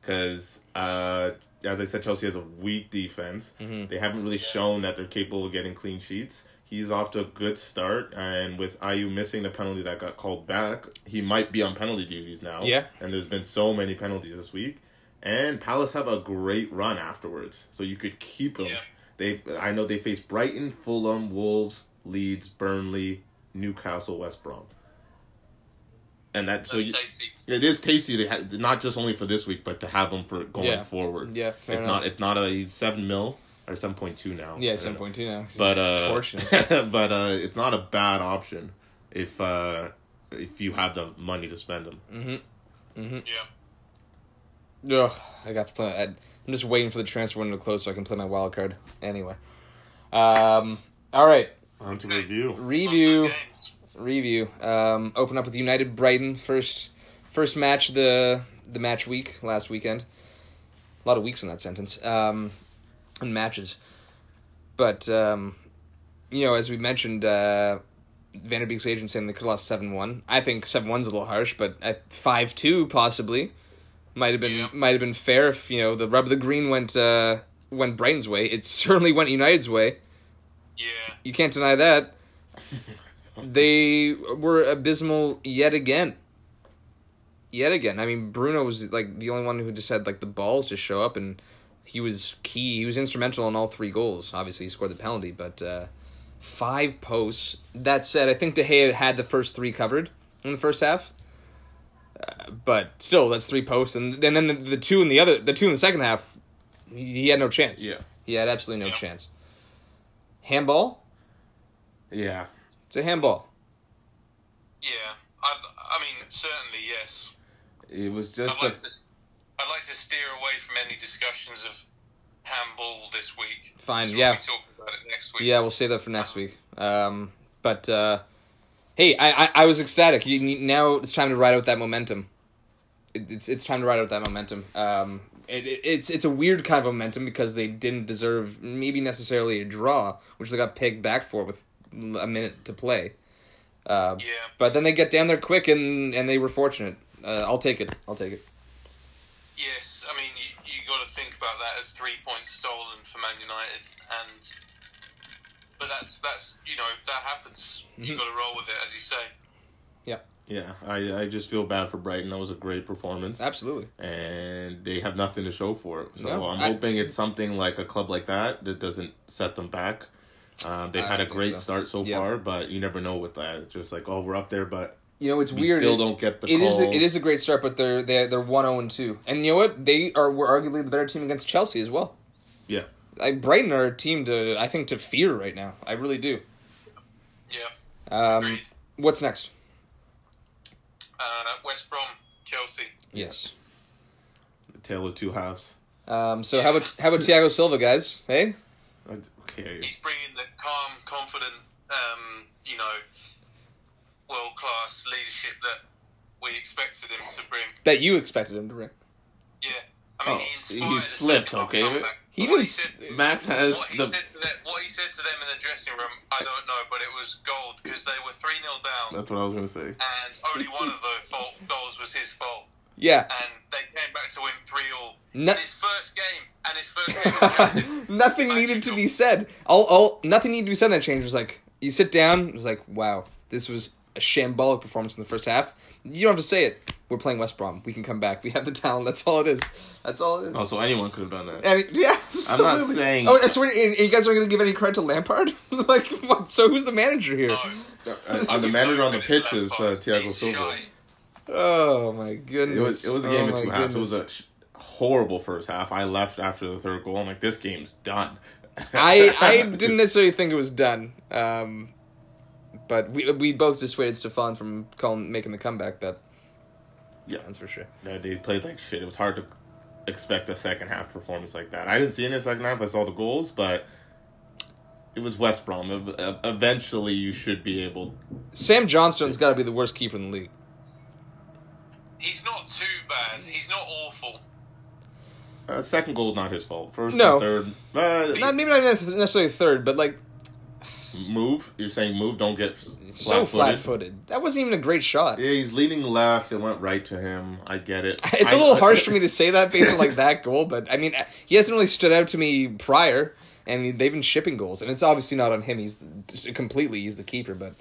because uh, as I said, Chelsea has a weak defense. They haven't really shown that they're capable of getting clean sheets. He's off to a good start, and with Ayew missing the penalty that got called back, he might be on penalty duties now.
Yeah.
and there's been so many penalties this week. And Palace have a great run afterwards, so you could keep them.
Yeah.
They, I know they face Brighton, Fulham, Wolves, Leeds, Burnley, Newcastle, West Brom, and that so you,
tasty.
it is tasty to ha- not just only for this week, but to have him for going
Yeah.
forward.
Yeah, fair
it's
enough.
not. It's not a he's seven mil or seven point two now.
Yeah,
don't
seven
know.
point two now. 'cause
But
he's
uh, but uh, it's not a bad option if uh if you have the money to spend them. Mhm. Mhm.
Yeah.
Ugh, I got to play. I, I'm just waiting for the transfer window to close so I can play my wild card. Anyway, um, all right,
On to review.
review,
Lots of games.
review. Um, open up with United Brighton first, first match the the match week last weekend. A lot of weeks in that sentence. Um, and matches. But, um, you know, as we mentioned, uh, van de Beek's agent saying they could have lost 7 1. I think 7 1's a little harsh, but at 5 2, possibly, might have been
Yeah.
might have been fair if, you know, the rub of the green went, uh, went Brighton's way. It certainly went United's way.
Yeah.
You can't deny that. they were abysmal yet again. Yet again. I mean, Bruno was like the only one who just had like the balls to show up, and he was key. He was instrumental in all three goals. Obviously, he scored the penalty, but uh, five posts. That said, I think De Gea had the first three covered in the first half. Uh, but still, that's three posts, and, and then the, the two in the other, the two in the second half, he, he had no chance.
Yeah.
he had absolutely no
Yeah.
chance. Handball.
Yeah.
It's a handball.
Yeah. I, I mean, certainly yes.
It was
I'd
just
like
like
to. I'd like to steer away from any discussions of handball this week.
Fine,
So
yeah.
We'll be talking about it next week.
Yeah, we'll save that for next week. Um, but uh, hey, I, I I was ecstatic. You- now it's time to ride out that momentum. It, it's it's time to ride out that momentum. Um, it, it, it's it's a weird kind of momentum because they didn't deserve maybe necessarily a draw, which they got pegged back for with a minute to play. Uh,
Yeah.
But then they get down there quick and and they were fortunate. Uh, I'll take it. I'll take it.
Yes, I mean you, you got to think about that as three points stolen for Man United, and but that's that's you know that happens.
Mm-hmm.
You got to roll with it, as you say.
yeah. Yeah. I I just feel bad for Brighton. That was a great performance.
Absolutely.
and they have nothing to show for it. So
No,
I'm
I-
hoping it's something like a club like that that doesn't set them back. Um, they've
I
had a great
so.
start so
Yeah.
far, but you never know with that. It's just like, oh, we're up there, but
You know, it's
we
weird.
still
It-
don't get the
It is
calls.
a, it is a great start, but they're they're they're one zero and two, and you know what? They are were arguably the better team against Chelsea as well.
Yeah,
Like Brighton are a team to I think to fear right now. I really do.
Yeah.
Um,
Agreed.
what's next?
Uh, West Brom, Chelsea.
Yes.
the tale of two halves.
Um, so how about how about Thiago Silva, guys? Hey,
Okay,
He's bringing the calm, confident, um, you know, world class leadership that we expected him to bring.
that you expected him to bring.
Yeah. I mean,
Oh,
he inspired
he slipped, okay?
comeback.
He
What
didn't
said-
Max has
what he
the.
said to them, what he said to them in the dressing room, I don't know, but it was gold because they were three 0 down,
That's what I was gonna say.
and only one of the fault goals was his fault,
Yeah.
and they came back to win three all.
No-
in his first game, and his first game
nothing needed to be said. All, all, nothing needed to be said in that change. It was like you sit down. It was like, wow, this was a shambolic performance in the first half. You don't have to say it. We're playing West Brom. We can come back. We have the talent. That's all it is. That's all it is.
Oh, so anyone could have done that.
And it- yeah, absolutely.
saying-
Oh, that's weird. And, and you guys aren't going to give any credit to Lampard? like, what? So who's the manager here?
No.
Uh, on the manager on the
Credit
pitch
to
is uh, Thiago Silva.
Oh my goodness!
It was it was a
Oh,
game of
my
two halves. It was a sh- horrible first half. I left after the third goal. I'm like, this game's done.
I I didn't necessarily think it was done. Um, but we we both dissuaded Stefan from calling, making the comeback. But
Yeah.
that's for sure.
Yeah, they played like shit. It was hard to expect a second half performance like that. I didn't see it in the second half. I saw the goals, but it was West Brom. Ev- ev- Eventually, you should be able.
Sam Johnstone's got to be the worst keeper in the league.
He's not too bad. He's not awful.
Uh, second goal, not his fault. First
No.
and third, uh,
Not maybe not necessarily third, but like
move. You're saying move. Don't get
so
flat-footed.
flat-footed. That wasn't even a great shot.
Yeah, he's leaning left. It went right to him. I get it.
It's a
a
little harsh for me to say that based on like that goal, but I mean, he hasn't really stood out to me prior, and they've been shipping goals, and it's obviously not on him. He's completely he's the keeper, but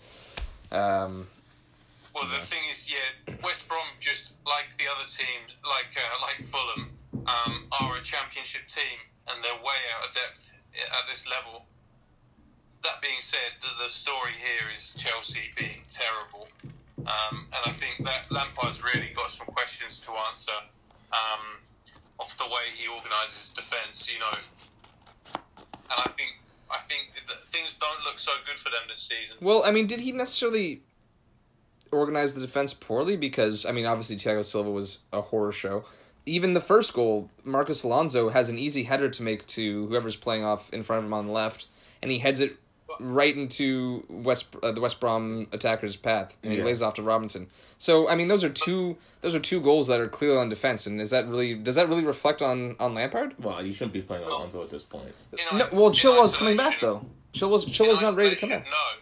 um,
Well, the thing is, yeah, West Brom just like the other teams, like uh, like Fulham, um, are a championship team, and they're way out of depth at this level. That being said, the, the story here is Chelsea being terrible, um, and I think that Lampard's really got some questions to answer um, of the way he organises defence. You know, and I think I think things don't look so good for them this season.
well, I mean, did he necessarily organize the defense poorly? Because I mean, obviously Thiago Silva was a horror show. Even the first goal, Marcos Alonso has an easy header to make to whoever's playing off in front of him on the left, and he heads it right into West uh, the West Brom attacker's path, and he
Yeah.
lays off to Robinson. So I mean, those are two those are two goals that are clearly on defense, and is that really does that really reflect on on Lampard?
Well, you shouldn't be playing Alonso at this point.
In
No, well, Chilwell's coming back though. Chilwell's Chilwell's not ready to come back.
No,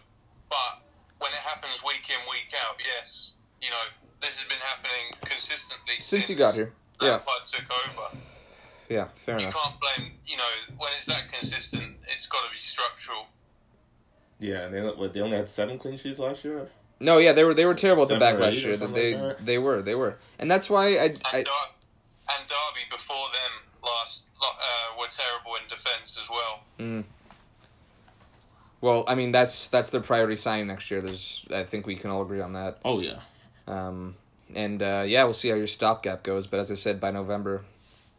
but when it happens week in week out, yes, you know this has been happening consistently
Since he got here. Yeah.
Lampard took over.
Yeah, fair
You
enough.
You can't blame, you know, when it's that consistent, it's got to be structural.
Yeah, and they what, they only had seven clean sheets last year.
No, yeah, they were they were terrible at the back last year. They
like
they were they were, and that's why I,
And,
I
Dar- and Derby before them last uh, were terrible in defence as well.
well, I mean that's that's their priority signing next year. There's I think we can all agree on that.
Oh yeah,
Um, and uh, yeah, we'll see how your stopgap goes. But as I said, by November,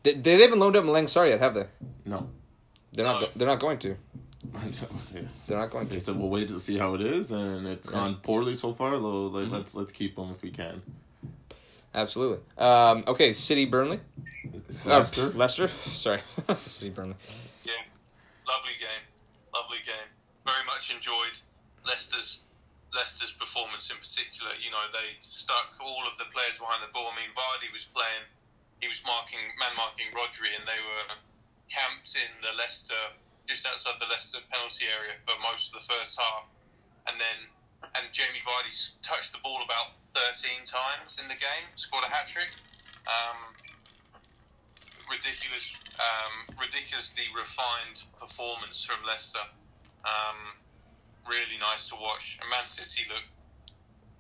they, they haven't loaned up Malang Sarr yet, have they?
no.
They're not.
No.
Go- they're not going to.
They
They're not going to.
They said we'll wait to see how it is, and it's gone poorly so far. Though, like,
Mm-hmm.
let's let's keep them if we can.
Absolutely. Um, okay, City Burnley.
It's
Uh,
Leicester.
Leicester. Sorry, City Burnley.
Yeah, lovely game, lovely game. Very much enjoyed Leicester's Leicester's performance in particular. You know, they stuck all of the players behind the ball. I mean, Vardy was playing, he was marking man marking Rodri, and they were camped in the Leicester just outside the Leicester penalty area for most of the first half, and then and Jamie Vardy touched the ball about 13 times in the game, scored a hat trick. Um, ridiculous, um, ridiculously refined performance from Leicester. Um, really nice to watch. And Man City looked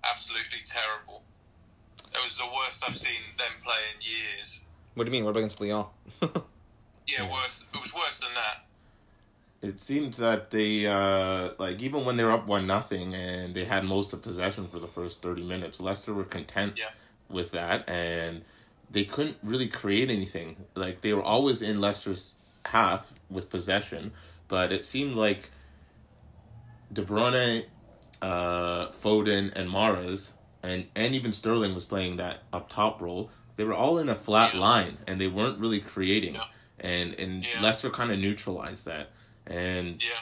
absolutely terrible. It was the worst I've seen them play in years.
What do you mean? What about against Lyon?
Yeah, worse. It was worse than that.
It seemed that they uh like even when they were up one nothing and they had most of possession for the first thirty minutes, Leicester were content
Yeah.
with that and they couldn't really create anything. Like they were always in Leicester's half with possession, but it seemed like De Bruyne, uh, Foden, and Mahrez, and and even Sterling was playing that up top role. They were all in a flat
Yeah.
line and they weren't really creating,
Yeah.
and and. Leicester kind of neutralized that. And
Yeah.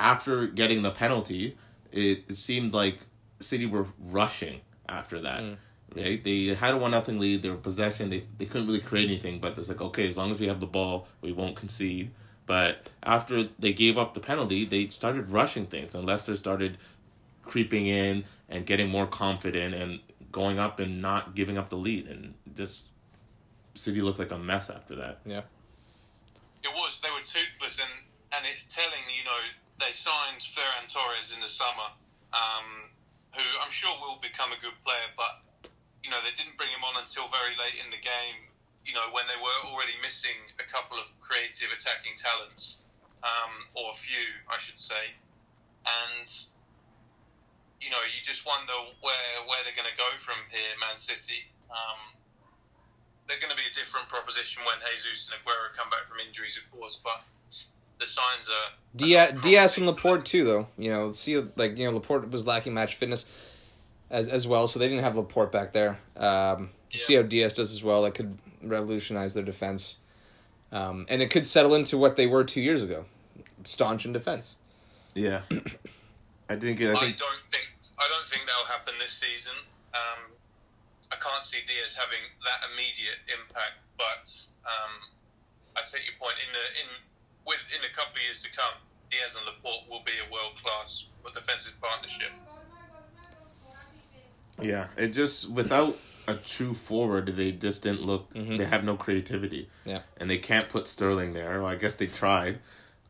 after getting the penalty, it, it seemed like City were rushing after that. Mm. Right? They had a one nothing lead. They were possession. They they couldn't really create anything. But it's like okay, as long as we have the ball, we won't concede. But after they gave up the penalty, they started rushing things, and Leicester started creeping in and getting more confident and going up and not giving up the lead. And this City looked like a mess after that.
yeah.
It was. They were toothless, and, and it's telling. You know, they signed Ferran Torres in the summer, um, who I'm sure will become a good player, but you know they didn't bring him on until very late in the game. You know, when they were already missing a couple of creative attacking talents, um, or a few, I should say, and you know, you just wonder where where they're going to go from here, Man City. Um, they're going to be a different proposition when Jesus and Aguero come back from injuries, of course. But the signs are Dias,
Dias and
promising.
Laporte too, though. You know, see, like you know, Laporte was lacking match fitness as as well, so they didn't have Laporte back there. Um, you See how Dias does as well. That could revolutionize their defense, um, and it could settle into what they were two years ago, staunch in defense.
Yeah, I think I
I don't think I don't think that'll happen this season. Um, I can't see Dias having that immediate impact, but um, I take your point. In the in with in a couple of years to come, Dias and Laporte will be a world class defensive partnership.
Yeah, it just without a true forward, they just didn't look. They have no creativity.
Yeah.
and they can't put Sterling there. Well, I guess they tried,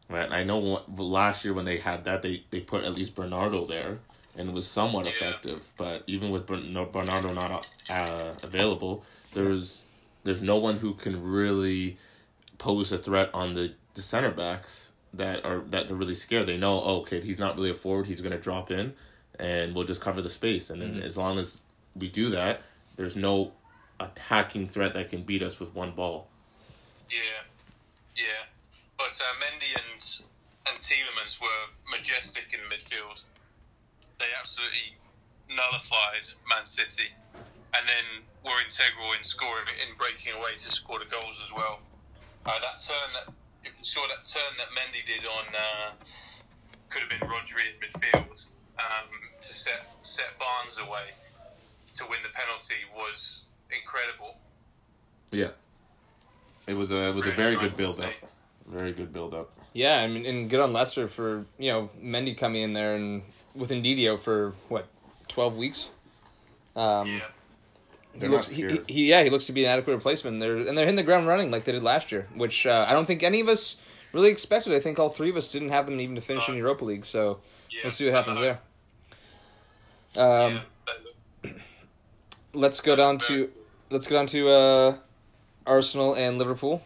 but I know what, last year when they had that, they they put at least Bernardo there, and it was somewhat
Yeah.
effective. But even with Bernardo not uh, available, there's there's no one who can really pose a threat on the, the center backs that are that they're really scared. They know, oh, okay, he's not really a forward. He's gonna drop in, and we'll just cover the space. And then as long as we do that, there's no attacking threat that can beat us with one ball.
Yeah, yeah. But uh, Mendy and and Tielemans were majestic in midfield. They absolutely nullified Man City, and then were integral in scoring, in breaking away to score the goals as well. Uh, that turn that if you saw that turn that Mendy did on uh, could have been Rodri in midfield um, to set set Barnes away to win the penalty was incredible.
Yeah. It was a it was a very
nice
good build up. Very good build up.
Yeah, I mean, and good on Leicester for you know Mendy coming in there and with Ndidio for what twelve weeks. Um,
Yeah.
He
They're
looks,
not
he, he, yeah, he looks to be an adequate replacement. They're and they're hitting the ground running like they did last year, which uh, I don't think any of us really expected. I think all three of us didn't have them even to finish in Europa League. So
Yeah.
we'll see what happens
I
there. Um,
yeah.
Let's go down to let's go down to uh, Arsenal and Liverpool.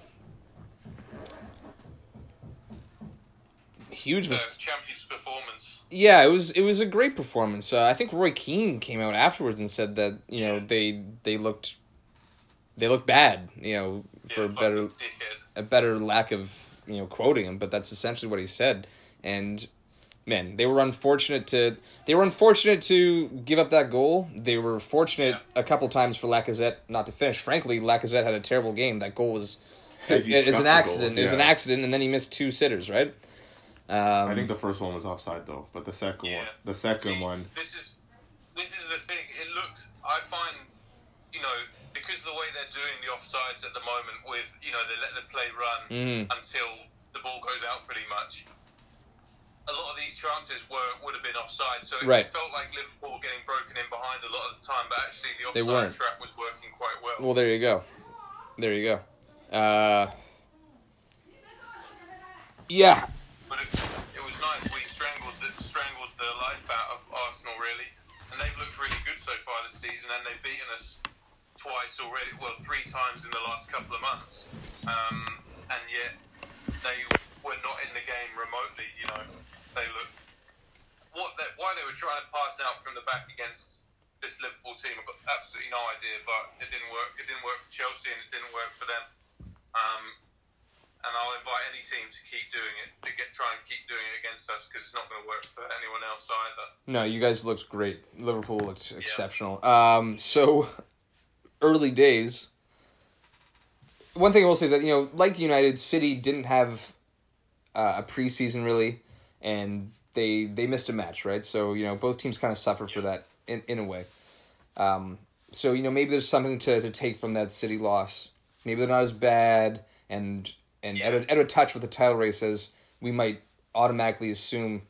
Huge
uh,
mis-
Champions performance.
Yeah, it was it was a great performance. Uh, I think Roy Keane came out afterwards and said that you know they they looked they looked bad. You know, for
Yeah,
a better
dickhead.
a better lack of you know quoting him, but that's essentially what he said. And man, they were unfortunate to they were unfortunate to give up that goal. They were fortunate a couple times for Lacazette not to finish. Frankly, Lacazette had a terrible game. That goal was it, it's an accident.
goal,
It was an accident, and then he missed two sitters. Right. Um,
I think the first one was offside though, but the second
Yeah.
one, the second
See,
one,
This is this is the thing. It looks. I find, you know, because of the way they're doing the offsides at the moment, with you know they let the play run
Mhm.
until the ball goes out, pretty much. A lot of these chances were would have been offside, so it
Right.
felt like Liverpool were getting broken in behind a lot of the time. But actually, the
They
offside
weren't.
trap was working quite well.
Well, there you go. There you go. Uh, yeah,
But it, it was nice. We strangled the, strangled the life out of Arsenal, really, and they've looked really good so far this season, and they've beaten us twice already. Well, three times in the last couple of months, um, and yet they were not in the game remotely. You know, they look what they, why they were trying to pass out from the back against this Liverpool team. I've got absolutely no idea, but it didn't work. It didn't work for Chelsea, and it didn't work for them. Um, and I'll invite any team to keep doing it, to get try and keep doing it against us because it's not going to work for anyone else either.
no, you guys looked great. Liverpool looked exceptional. Um, so early days. One thing I will say is that you know, like United, City didn't have uh, a preseason really, and they they missed a match, right? So you know, both teams kind of suffer for that in in a way. Um, so you know, maybe there's something to, to take from that City loss. Maybe they're not as bad, and and at, a, at a touch with the title race as we might automatically assume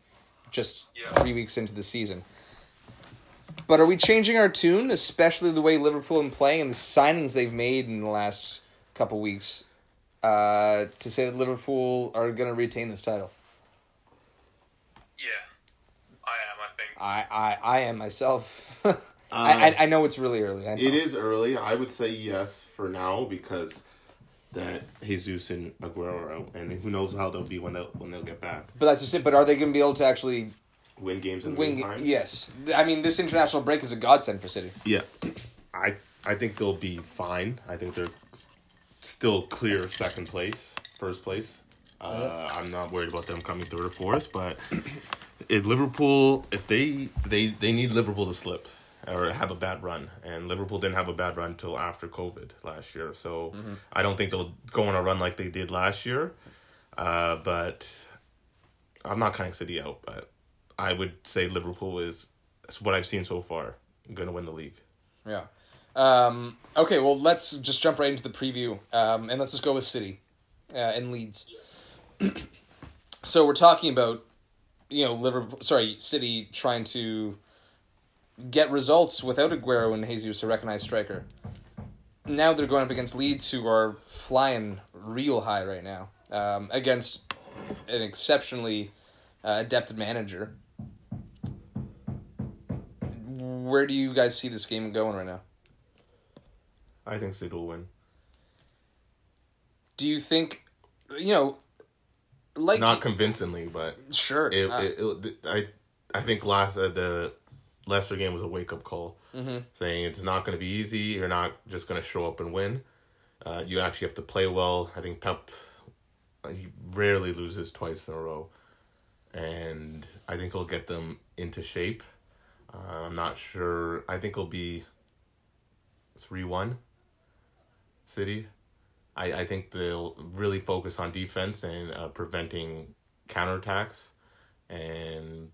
just
Yeah.
three weeks into the season. But are we changing our tune, especially the way Liverpool are playing and the signings they've made in the last couple weeks, uh, to say that Liverpool are going to retain this title?
Yeah, I am. I think.
I, I, I am myself. I, I, I know it's really early. I
it is early. I would say yes for now because that Jesus and Aguero and who knows how they'll be when they will when they'll get back.
But that's just it. But are they going to be able to actually
Win games in the
win?
meantime.
Yes. I mean, this international break is a godsend for City.
Yeah, I I think they'll be fine. I think they're still clear second place, first place. Uh, I'm not worried about them coming third or fourth, but if Liverpool, if they they they need Liverpool to slip or have a bad run, and Liverpool didn't have a bad run until after COVID last year, so I don't think they'll go on a run like they did last year. Uh, but I'm not counting City out, but I would say Liverpool is, is what I've seen so far going to win the league.
Yeah. Um, okay, well, let's just jump right into the preview, um, and let's just go with City uh, and Leeds. so we're talking about, you know, Liverpool. Sorry, City trying to get results without Aguero and Jesus, a recognized striker. Now they're going up against Leeds, who are flying real high right now, um, against an exceptionally uh, adept manager. Where do you guys see this game going right now?
I think City will win.
Do you think, you know, like
Not convincingly, but
sure,
it,
uh,
it, it, I I think last uh, the Leicester game was a wake up call,
Mm-hmm.
saying it's not going to be easy. You're not just going to show up and win. Uh, you actually have to play well. I think Pep uh, he rarely loses twice in a row, and I think he'll get them into shape. Uh, I'm not sure. I think it'll be three one. City. I, I think they'll really focus on defense and uh, preventing counterattacks and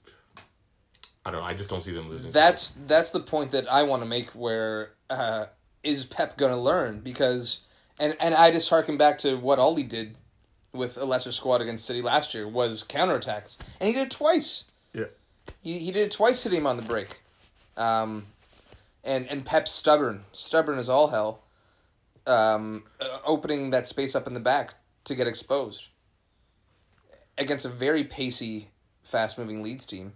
I don't know. I just don't see them losing.
That's that's the point that I want to make. Where uh, is Pep going to learn? Because and and I just harken back to what Ole did with a lesser squad against City last year was counterattacks, and he did it twice.
yeah.
He he did it twice, hitting him on the break. Um, and and Pep's stubborn, stubborn as all hell. Um, uh, opening that space up in the back to get exposed against a very pacey, fast moving Leeds team.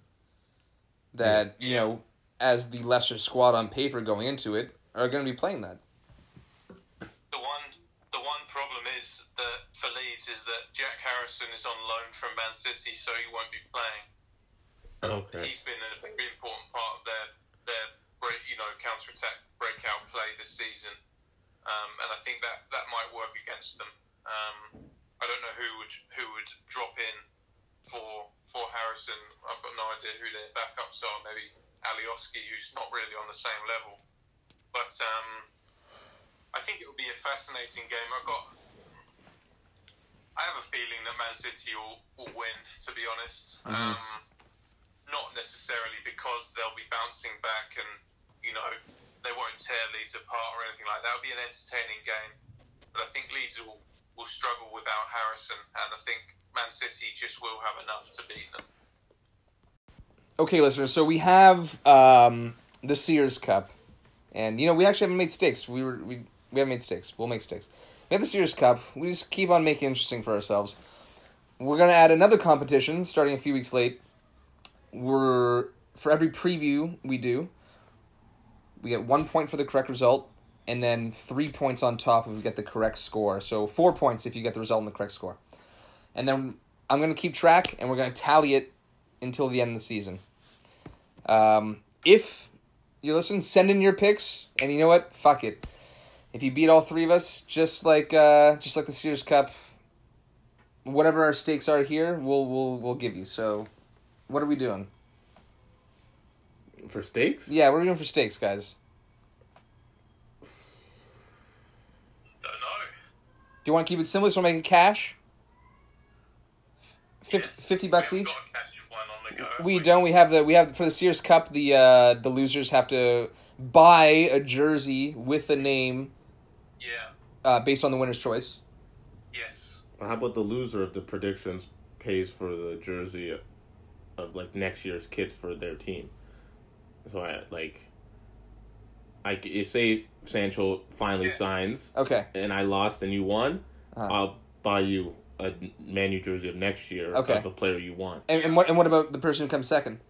That you know, as the lesser squad on paper going into it, are going to be playing that.
The one, the one problem is that for Leeds is that Jack Harrison is on loan from Man City, so he won't be playing.
Okay.
He's been a very important part of their their break, you know counter attack breakout play this season, um, and I think that that might work against them. Um, I don't know who would who would drop in for for Harrison. I've got no idea who their backups are. Maybe Alioski, who's not really on the same level. But um, I think it will be a fascinating game. I've got. I have a feeling that Man City will, will win. To be honest, um, not necessarily because they'll be bouncing back and you know they won't tear Leeds apart or anything like that. It'll be an entertaining game, but I think Leeds will will struggle without Harrison, and I think Man City just will have enough to beat them.
Okay, listeners. So we have um, the Sears Cup, and you know we actually haven't made stakes. We were we we haven't made stakes. We'll make stakes. We have the Sears Cup. We just keep on making interesting for ourselves. We're gonna add another competition starting a few weeks late. We're for every preview we do, we get one point for the correct result, and then three points on top if we get the correct score. So four points if you get the result and the correct score. And then I'm gonna keep track, and we're gonna tally it until the end of the season. Um, if you're listening, send in your picks, and you know what? Fuck it. If you beat all three of us, just like uh, just like the Sears Cup, whatever our stakes are here, we'll we'll we'll give you. So, what are we doing?
For stakes?
Yeah, what are we doing for stakes, guys?
Don't know.
Do you want to keep it simple? Just want to make it cash? Fif-
Yes,
50 bucks
we
each?
haven't got a cash one on the go. have
We don't. We have the we have for the Sears Cup. The uh, the losers have to buy a jersey with a name
Yeah.
uh, based on the winner's choice.
Yes.
How about the loser of the predictions pays for the jersey of, of like next year's kids for their team? So I like, I if say Sancho finally
Yeah.
signs
Okay.
and I lost and you won,
Uh-huh.
I'll buy you a Man U jersey of next year
Okay.
of the player you want.
And, and what and what about the person who comes second?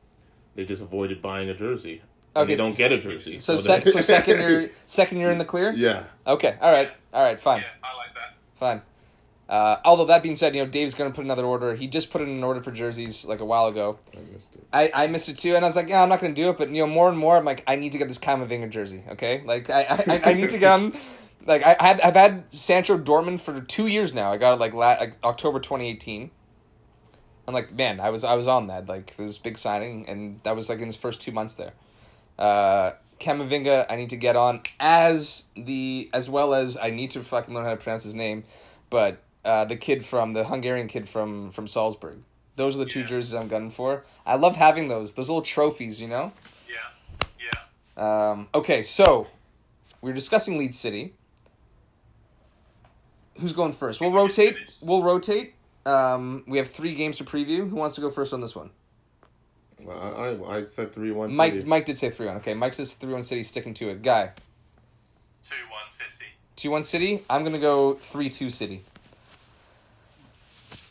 They just avoided buying a jersey.
Okay,
Okay, they
so-
don't get a jersey.
So,
they-
sec- so second you're second you're in the clear.
yeah.
Okay. All right. All right. Fine.
Yeah, I like that.
Fine. Uh, although that being said, you know Dave's going to put another order. He just put in an order for jerseys like a while ago.
I missed it.
I, I missed it too, and I was like, yeah, I'm not going to do it. But you know, more and more, I'm like, I need to get this Camavinga jersey. Okay, like I I, I need to get him. Like I had I've had Sancho Dortmund for two years now. I got it like, la- like October 2018. I'm like, man, I was I was on that like this big signing, and that was like in his first two months there. Uh, Camavinga, I need to get on as the as well as I need to fucking learn how to pronounce his name, but uh, the kid from the Hungarian kid from from Salzburg. Those are the two jerseys I'm gunning for. I love having those those little trophies, you know.
Yeah. Yeah.
Um, okay, so we're discussing Leeds City. Who's going first? We'll rotate. We'll rotate. Um, we have three games to preview. Who wants to go first on this one?
Well, I, I I said three one.
Mike.
City.
Mike did say three one. Okay, Mike says three one City. Sticking to it. Guy.
2 1 City.
Two one City. I'm gonna go three two City.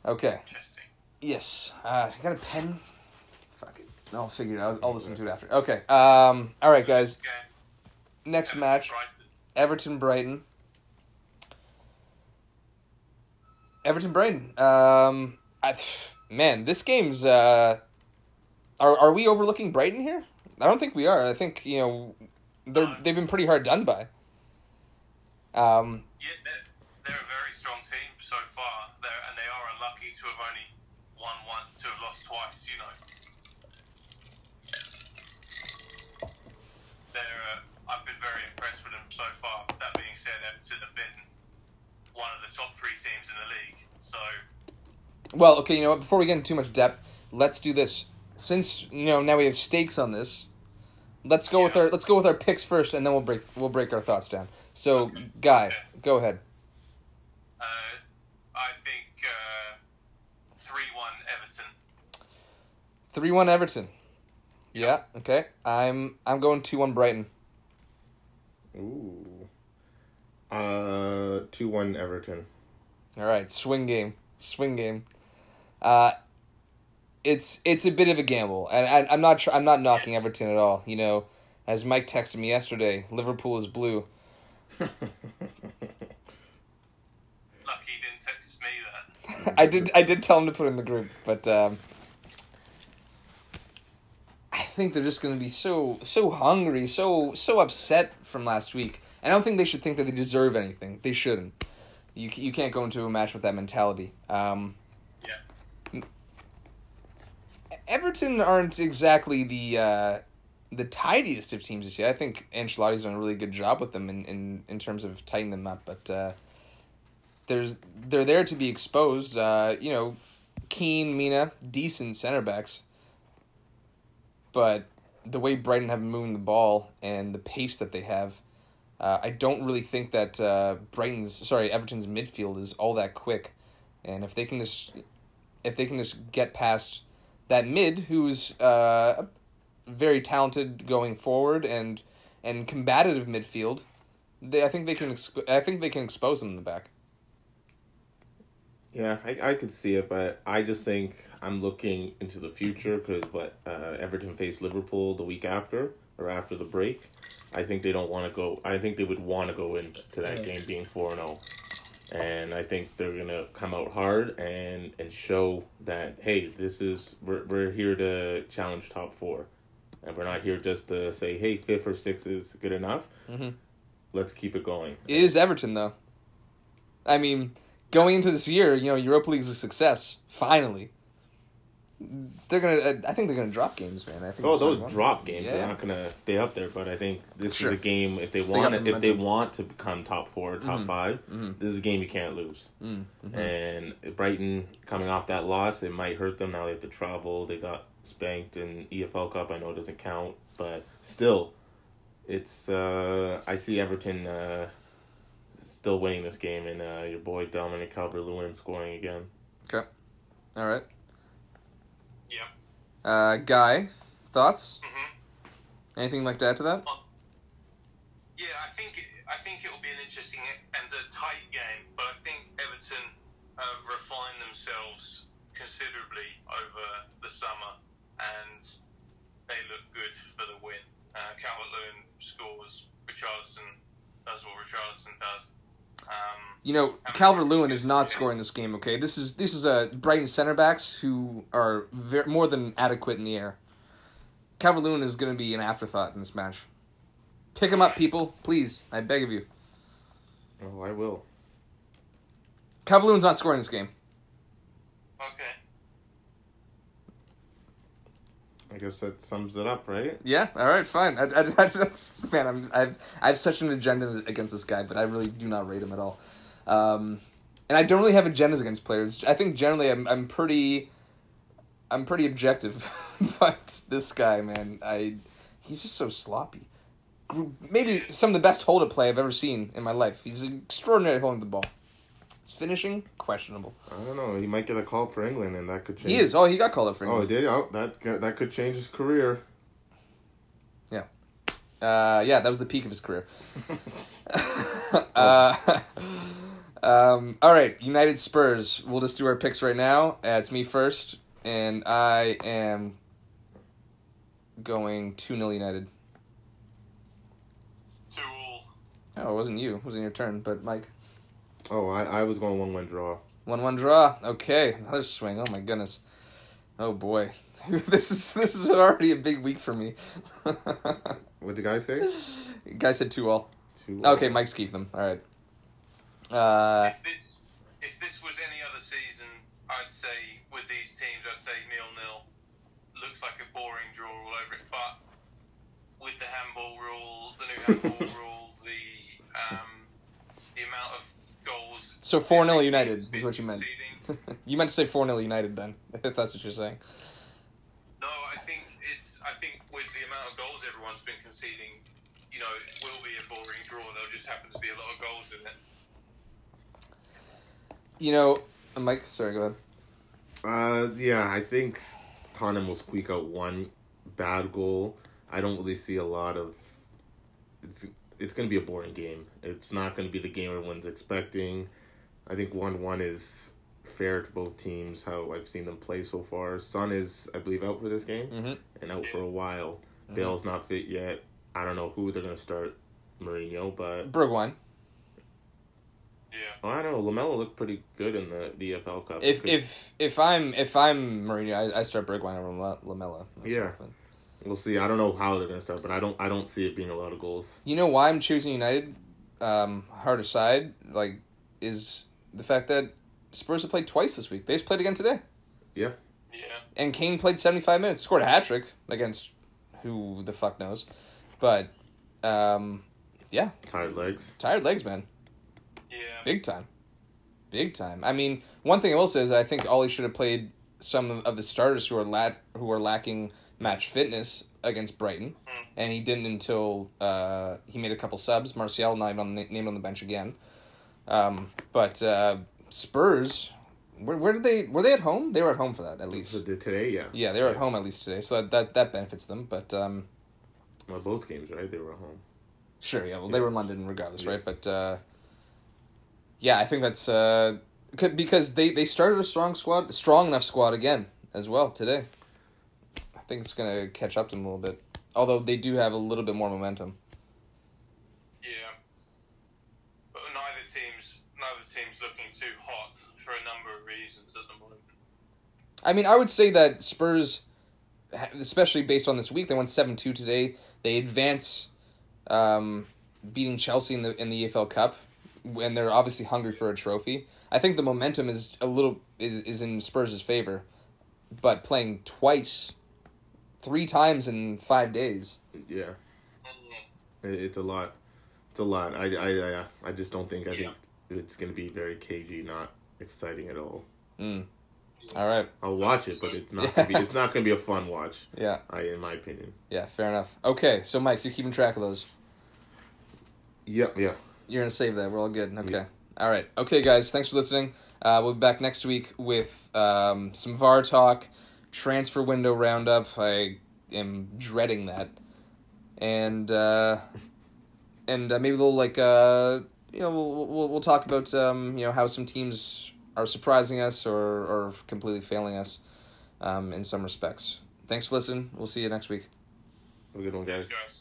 Okay.
Interesting.
Yes. Uh, I got a pen. Fuck it. I'll figure it out. I'll listen to it after. Okay. Um. All right, guys.
Game.
Next
Everton
match.
Brighton.
Everton Brighton. Everton Brighton. Um, I, man, this game's. Uh, are are we overlooking Brighton here? I don't think we are. I think you know, they're
No.
they've been pretty hard done by. Um,
Yeah, they're, they're a very strong team so far, they're, and they are unlucky to have only won one, to have lost twice. You know, they're. Uh, I've been very impressed with them so far. That being said, Everton have been one of the top three teams in the league. So
well, okay, you know what? Before we get into too much depth, let's do this. Since you know now we have stakes on this, let's go with our let's go with our picks first, and then we'll break we'll break our thoughts down. So, guy,
Okay.
go ahead.
Uh, I think uh, three one Everton.
Three one Everton. Yeah. Okay. I'm I'm going two one Brighton.
Ooh. Uh, two one Everton.
All right. Swing game. Swing game. Uh, it's it's a bit of a gamble, and I, I'm not tr- I'm not knocking Everton at all. You know, as Mike texted me yesterday, Liverpool is blue.
Lucky he didn't text me that.
I did I did tell him to put in the group, but um, I think they're just going to be so so hungry, so so upset from last week. I don't think they should think that they deserve anything. They shouldn't. You you can't go into a match with that mentality. Um,
Yeah.
Everton aren't exactly the uh, the tidiest of teams this year. I think Ancelotti's done a really good job with them in, in, in terms of tightening them up, but uh, there's they're there to be exposed. Uh, you know, Keane, Mina, decent center backs, but the way Brighton have been moving the ball and the pace that they have, uh, I don't really think that uh, Brighton's sorry Everton's midfield is all that quick, and if they can just if they can just get past that mid who's uh, very talented going forward and and combative midfield, they I think they can I think they can expose them in the back.
Yeah, I, I could see it, but I just think I'm looking into the future because what uh, Everton faced Liverpool the week after or after the break. I think they don't want to go. I think they would want to go into that game being four zero, and I think they're gonna come out hard and and show that hey, this is we're we're here to challenge top four, and we're not here just to say hey, fifth or sixth is good enough.
Mhm.
Let's keep it going.
It is Everton though. I mean, going into this year, you know, Europa League's a success. Finally, they're gonna. I think they're gonna drop games, man. I think.
Oh,
gonna
drop games.
Yeah.
They're not gonna stay up there, but I think this
Sure.
is a game. If they want,
the
it, if they want to become top four, top 5
mhm.
this is a game you can't lose.
Mm, mhm.
And Brighton coming off that loss, it might hurt them. Now they have to travel. They got spanked in EFL Cup. I know it doesn't count, but still, it's. Uh, I see Everton uh, still winning this game, and uh, your boy Dominic Calvert Lewin scoring again.
Okay. All right.
Yeah.
Uh, Guy, thoughts?
hmm
Anything like to add to that?
Yeah, I think I think it will be an interesting and a tight game, but I think Everton have refined themselves considerably over the summer, and they look good for the win. Uh, Calvert-Lewin scores. Richarlison does what Richarlison does. Um,
You know, Calvert Lewin is not scoring this game. Okay, this is this is a Brighton center backs who are ver more than adequate in the air. Calvert Lewin is going to be an afterthought in this match. Pick him up, people, please. I beg of you.
Oh, I will.
Calvert Lewin's not scoring this game.
okay.
I guess that sums it up, right?
Yeah, all right, fine. I, I, I man, I'm, I've I have such an agenda against this guy, but I really do not rate him at all. Um, and I don't really have agendas against players. I think generally I'm I'm pretty, I'm pretty objective, but this guy, man, I he's just so sloppy. Maybe some of the best hold up play I've ever seen in my life. He's extraordinary holding the ball. It's finishing questionable.
I don't know. He might get a call for England, and that could change.
He is. Oh, he got called up for
Oh,
England.
he did. Oh, that that could change his career.
Yeah, uh, yeah, that was the peak of his career. uh, um, all right, United Spurs. We'll just do our picks right now. Uh, it's me first, and I am going 2 0 United.
Two all.
Oh, it wasn't you. It wasn't your turn, but Mike.
Oh, I, I was going one one draw.
1 1 draw. Okay, another swing. Oh, my goodness. Oh, boy. this is this is already a big week for me.
What did the guy say?
Guy said 2 all.
Two.
Okay, Mike's keeping them. All right. Uh,
If this if this was any other season, I'd say with these teams, I'd say nil nil. Looks like a boring draw all over it, but with the handball rule, the new handball rule, the um, the amount of goals.
So 4
0
United is what you meant. you meant to say 4 0 United then, if that's what you're saying.
No, I think it's. I think with the amount of goals everyone's been conceding, you know, it will be a boring draw. There'll just happen to be a lot of goals in it.
You know, uh, Mike, sorry, go ahead.
Uh, yeah, I think Tottenham will squeak out one bad goal. I don't really see a lot of. It's it's going to be a boring game. It's not going to be the game everyone's expecting. I think one one is fair to both teams. How I've seen them play so far. Son is, I believe, out for this game
Mm-hmm.
and out for a while. Bale's not fit yet. I don't know who they're going to start. Mourinho, but
Bergwijn.
Yeah.
oh, I don't know. Lamela looked pretty good in the the EFL Cup.
If if if I'm if I'm Mourinho, I, I start Bergwijn over La- Lamela.
Yeah. We'll see. I don't know how they're going to start, but I don't I don't see it being a lot of goals.
You know why I'm choosing United, um, hard aside, like, is the fact that Spurs have played twice this week. They just played again today,
Yeah.
Yeah.
and Kane played 75 minutes, scored a hat trick against who the fuck knows, but um, yeah,
Tired legs.
tired legs, man,
Yeah.
big time, big time. I mean, one thing I will say is that I think Ollie should have played some of the starters who are lat who are lacking match fitness against Brighton, and he didn't until uh, he made a couple subs. Martial not even on the, named on the bench again. Um, but uh, Spurs, where, where did they were they at home? They were at home for that at least.
So today, yeah.
Yeah, they were at home at least today, so that that, that benefits them. But um,
Well, both games, right? They were at home.
Sure, yeah. Well, they were in London regardless, right? But uh, yeah, I think that's uh, because they they started a strong squad, strong enough squad again as well today. I think it's gonna catch up to them a little bit, although they do have a little bit more momentum.
Yeah. But neither team's neither team's looking too hot for a number of reasons at the moment.
I mean, I would say that Spurs, especially based on this week, they won seven two today. They advance, um, beating Chelsea in the in the EFL Cup, and they're obviously hungry for a trophy. I think the momentum is a little is is in Spurs' favor, but playing twice, three times in five days.
Yeah. It's a lot. It's a lot. I, I, I, I just don't think. I think it's going to be very cagey, not exciting at all.
Mm. All right.
I'll watch it, but it's not. Gonna be, it's not going to be a fun watch.
Yeah.
I, in my opinion.
Yeah. Fair enough. Okay. So, Mike, you're keeping track of those.
Yep. Yeah.
You're gonna save that. We're all good. Okay. All right. Okay, guys. Thanks for listening. Uh, we'll be back next week with um, some VAR talk, transfer window roundup. I am dreading that, and uh, and uh, maybe we'll like uh, you know we'll, we'll we'll talk about um, you know how some teams are surprising us or or completely failing us um, in some respects. Thanks for listening. We'll see you next week.
Have a good one, guys.
Guys.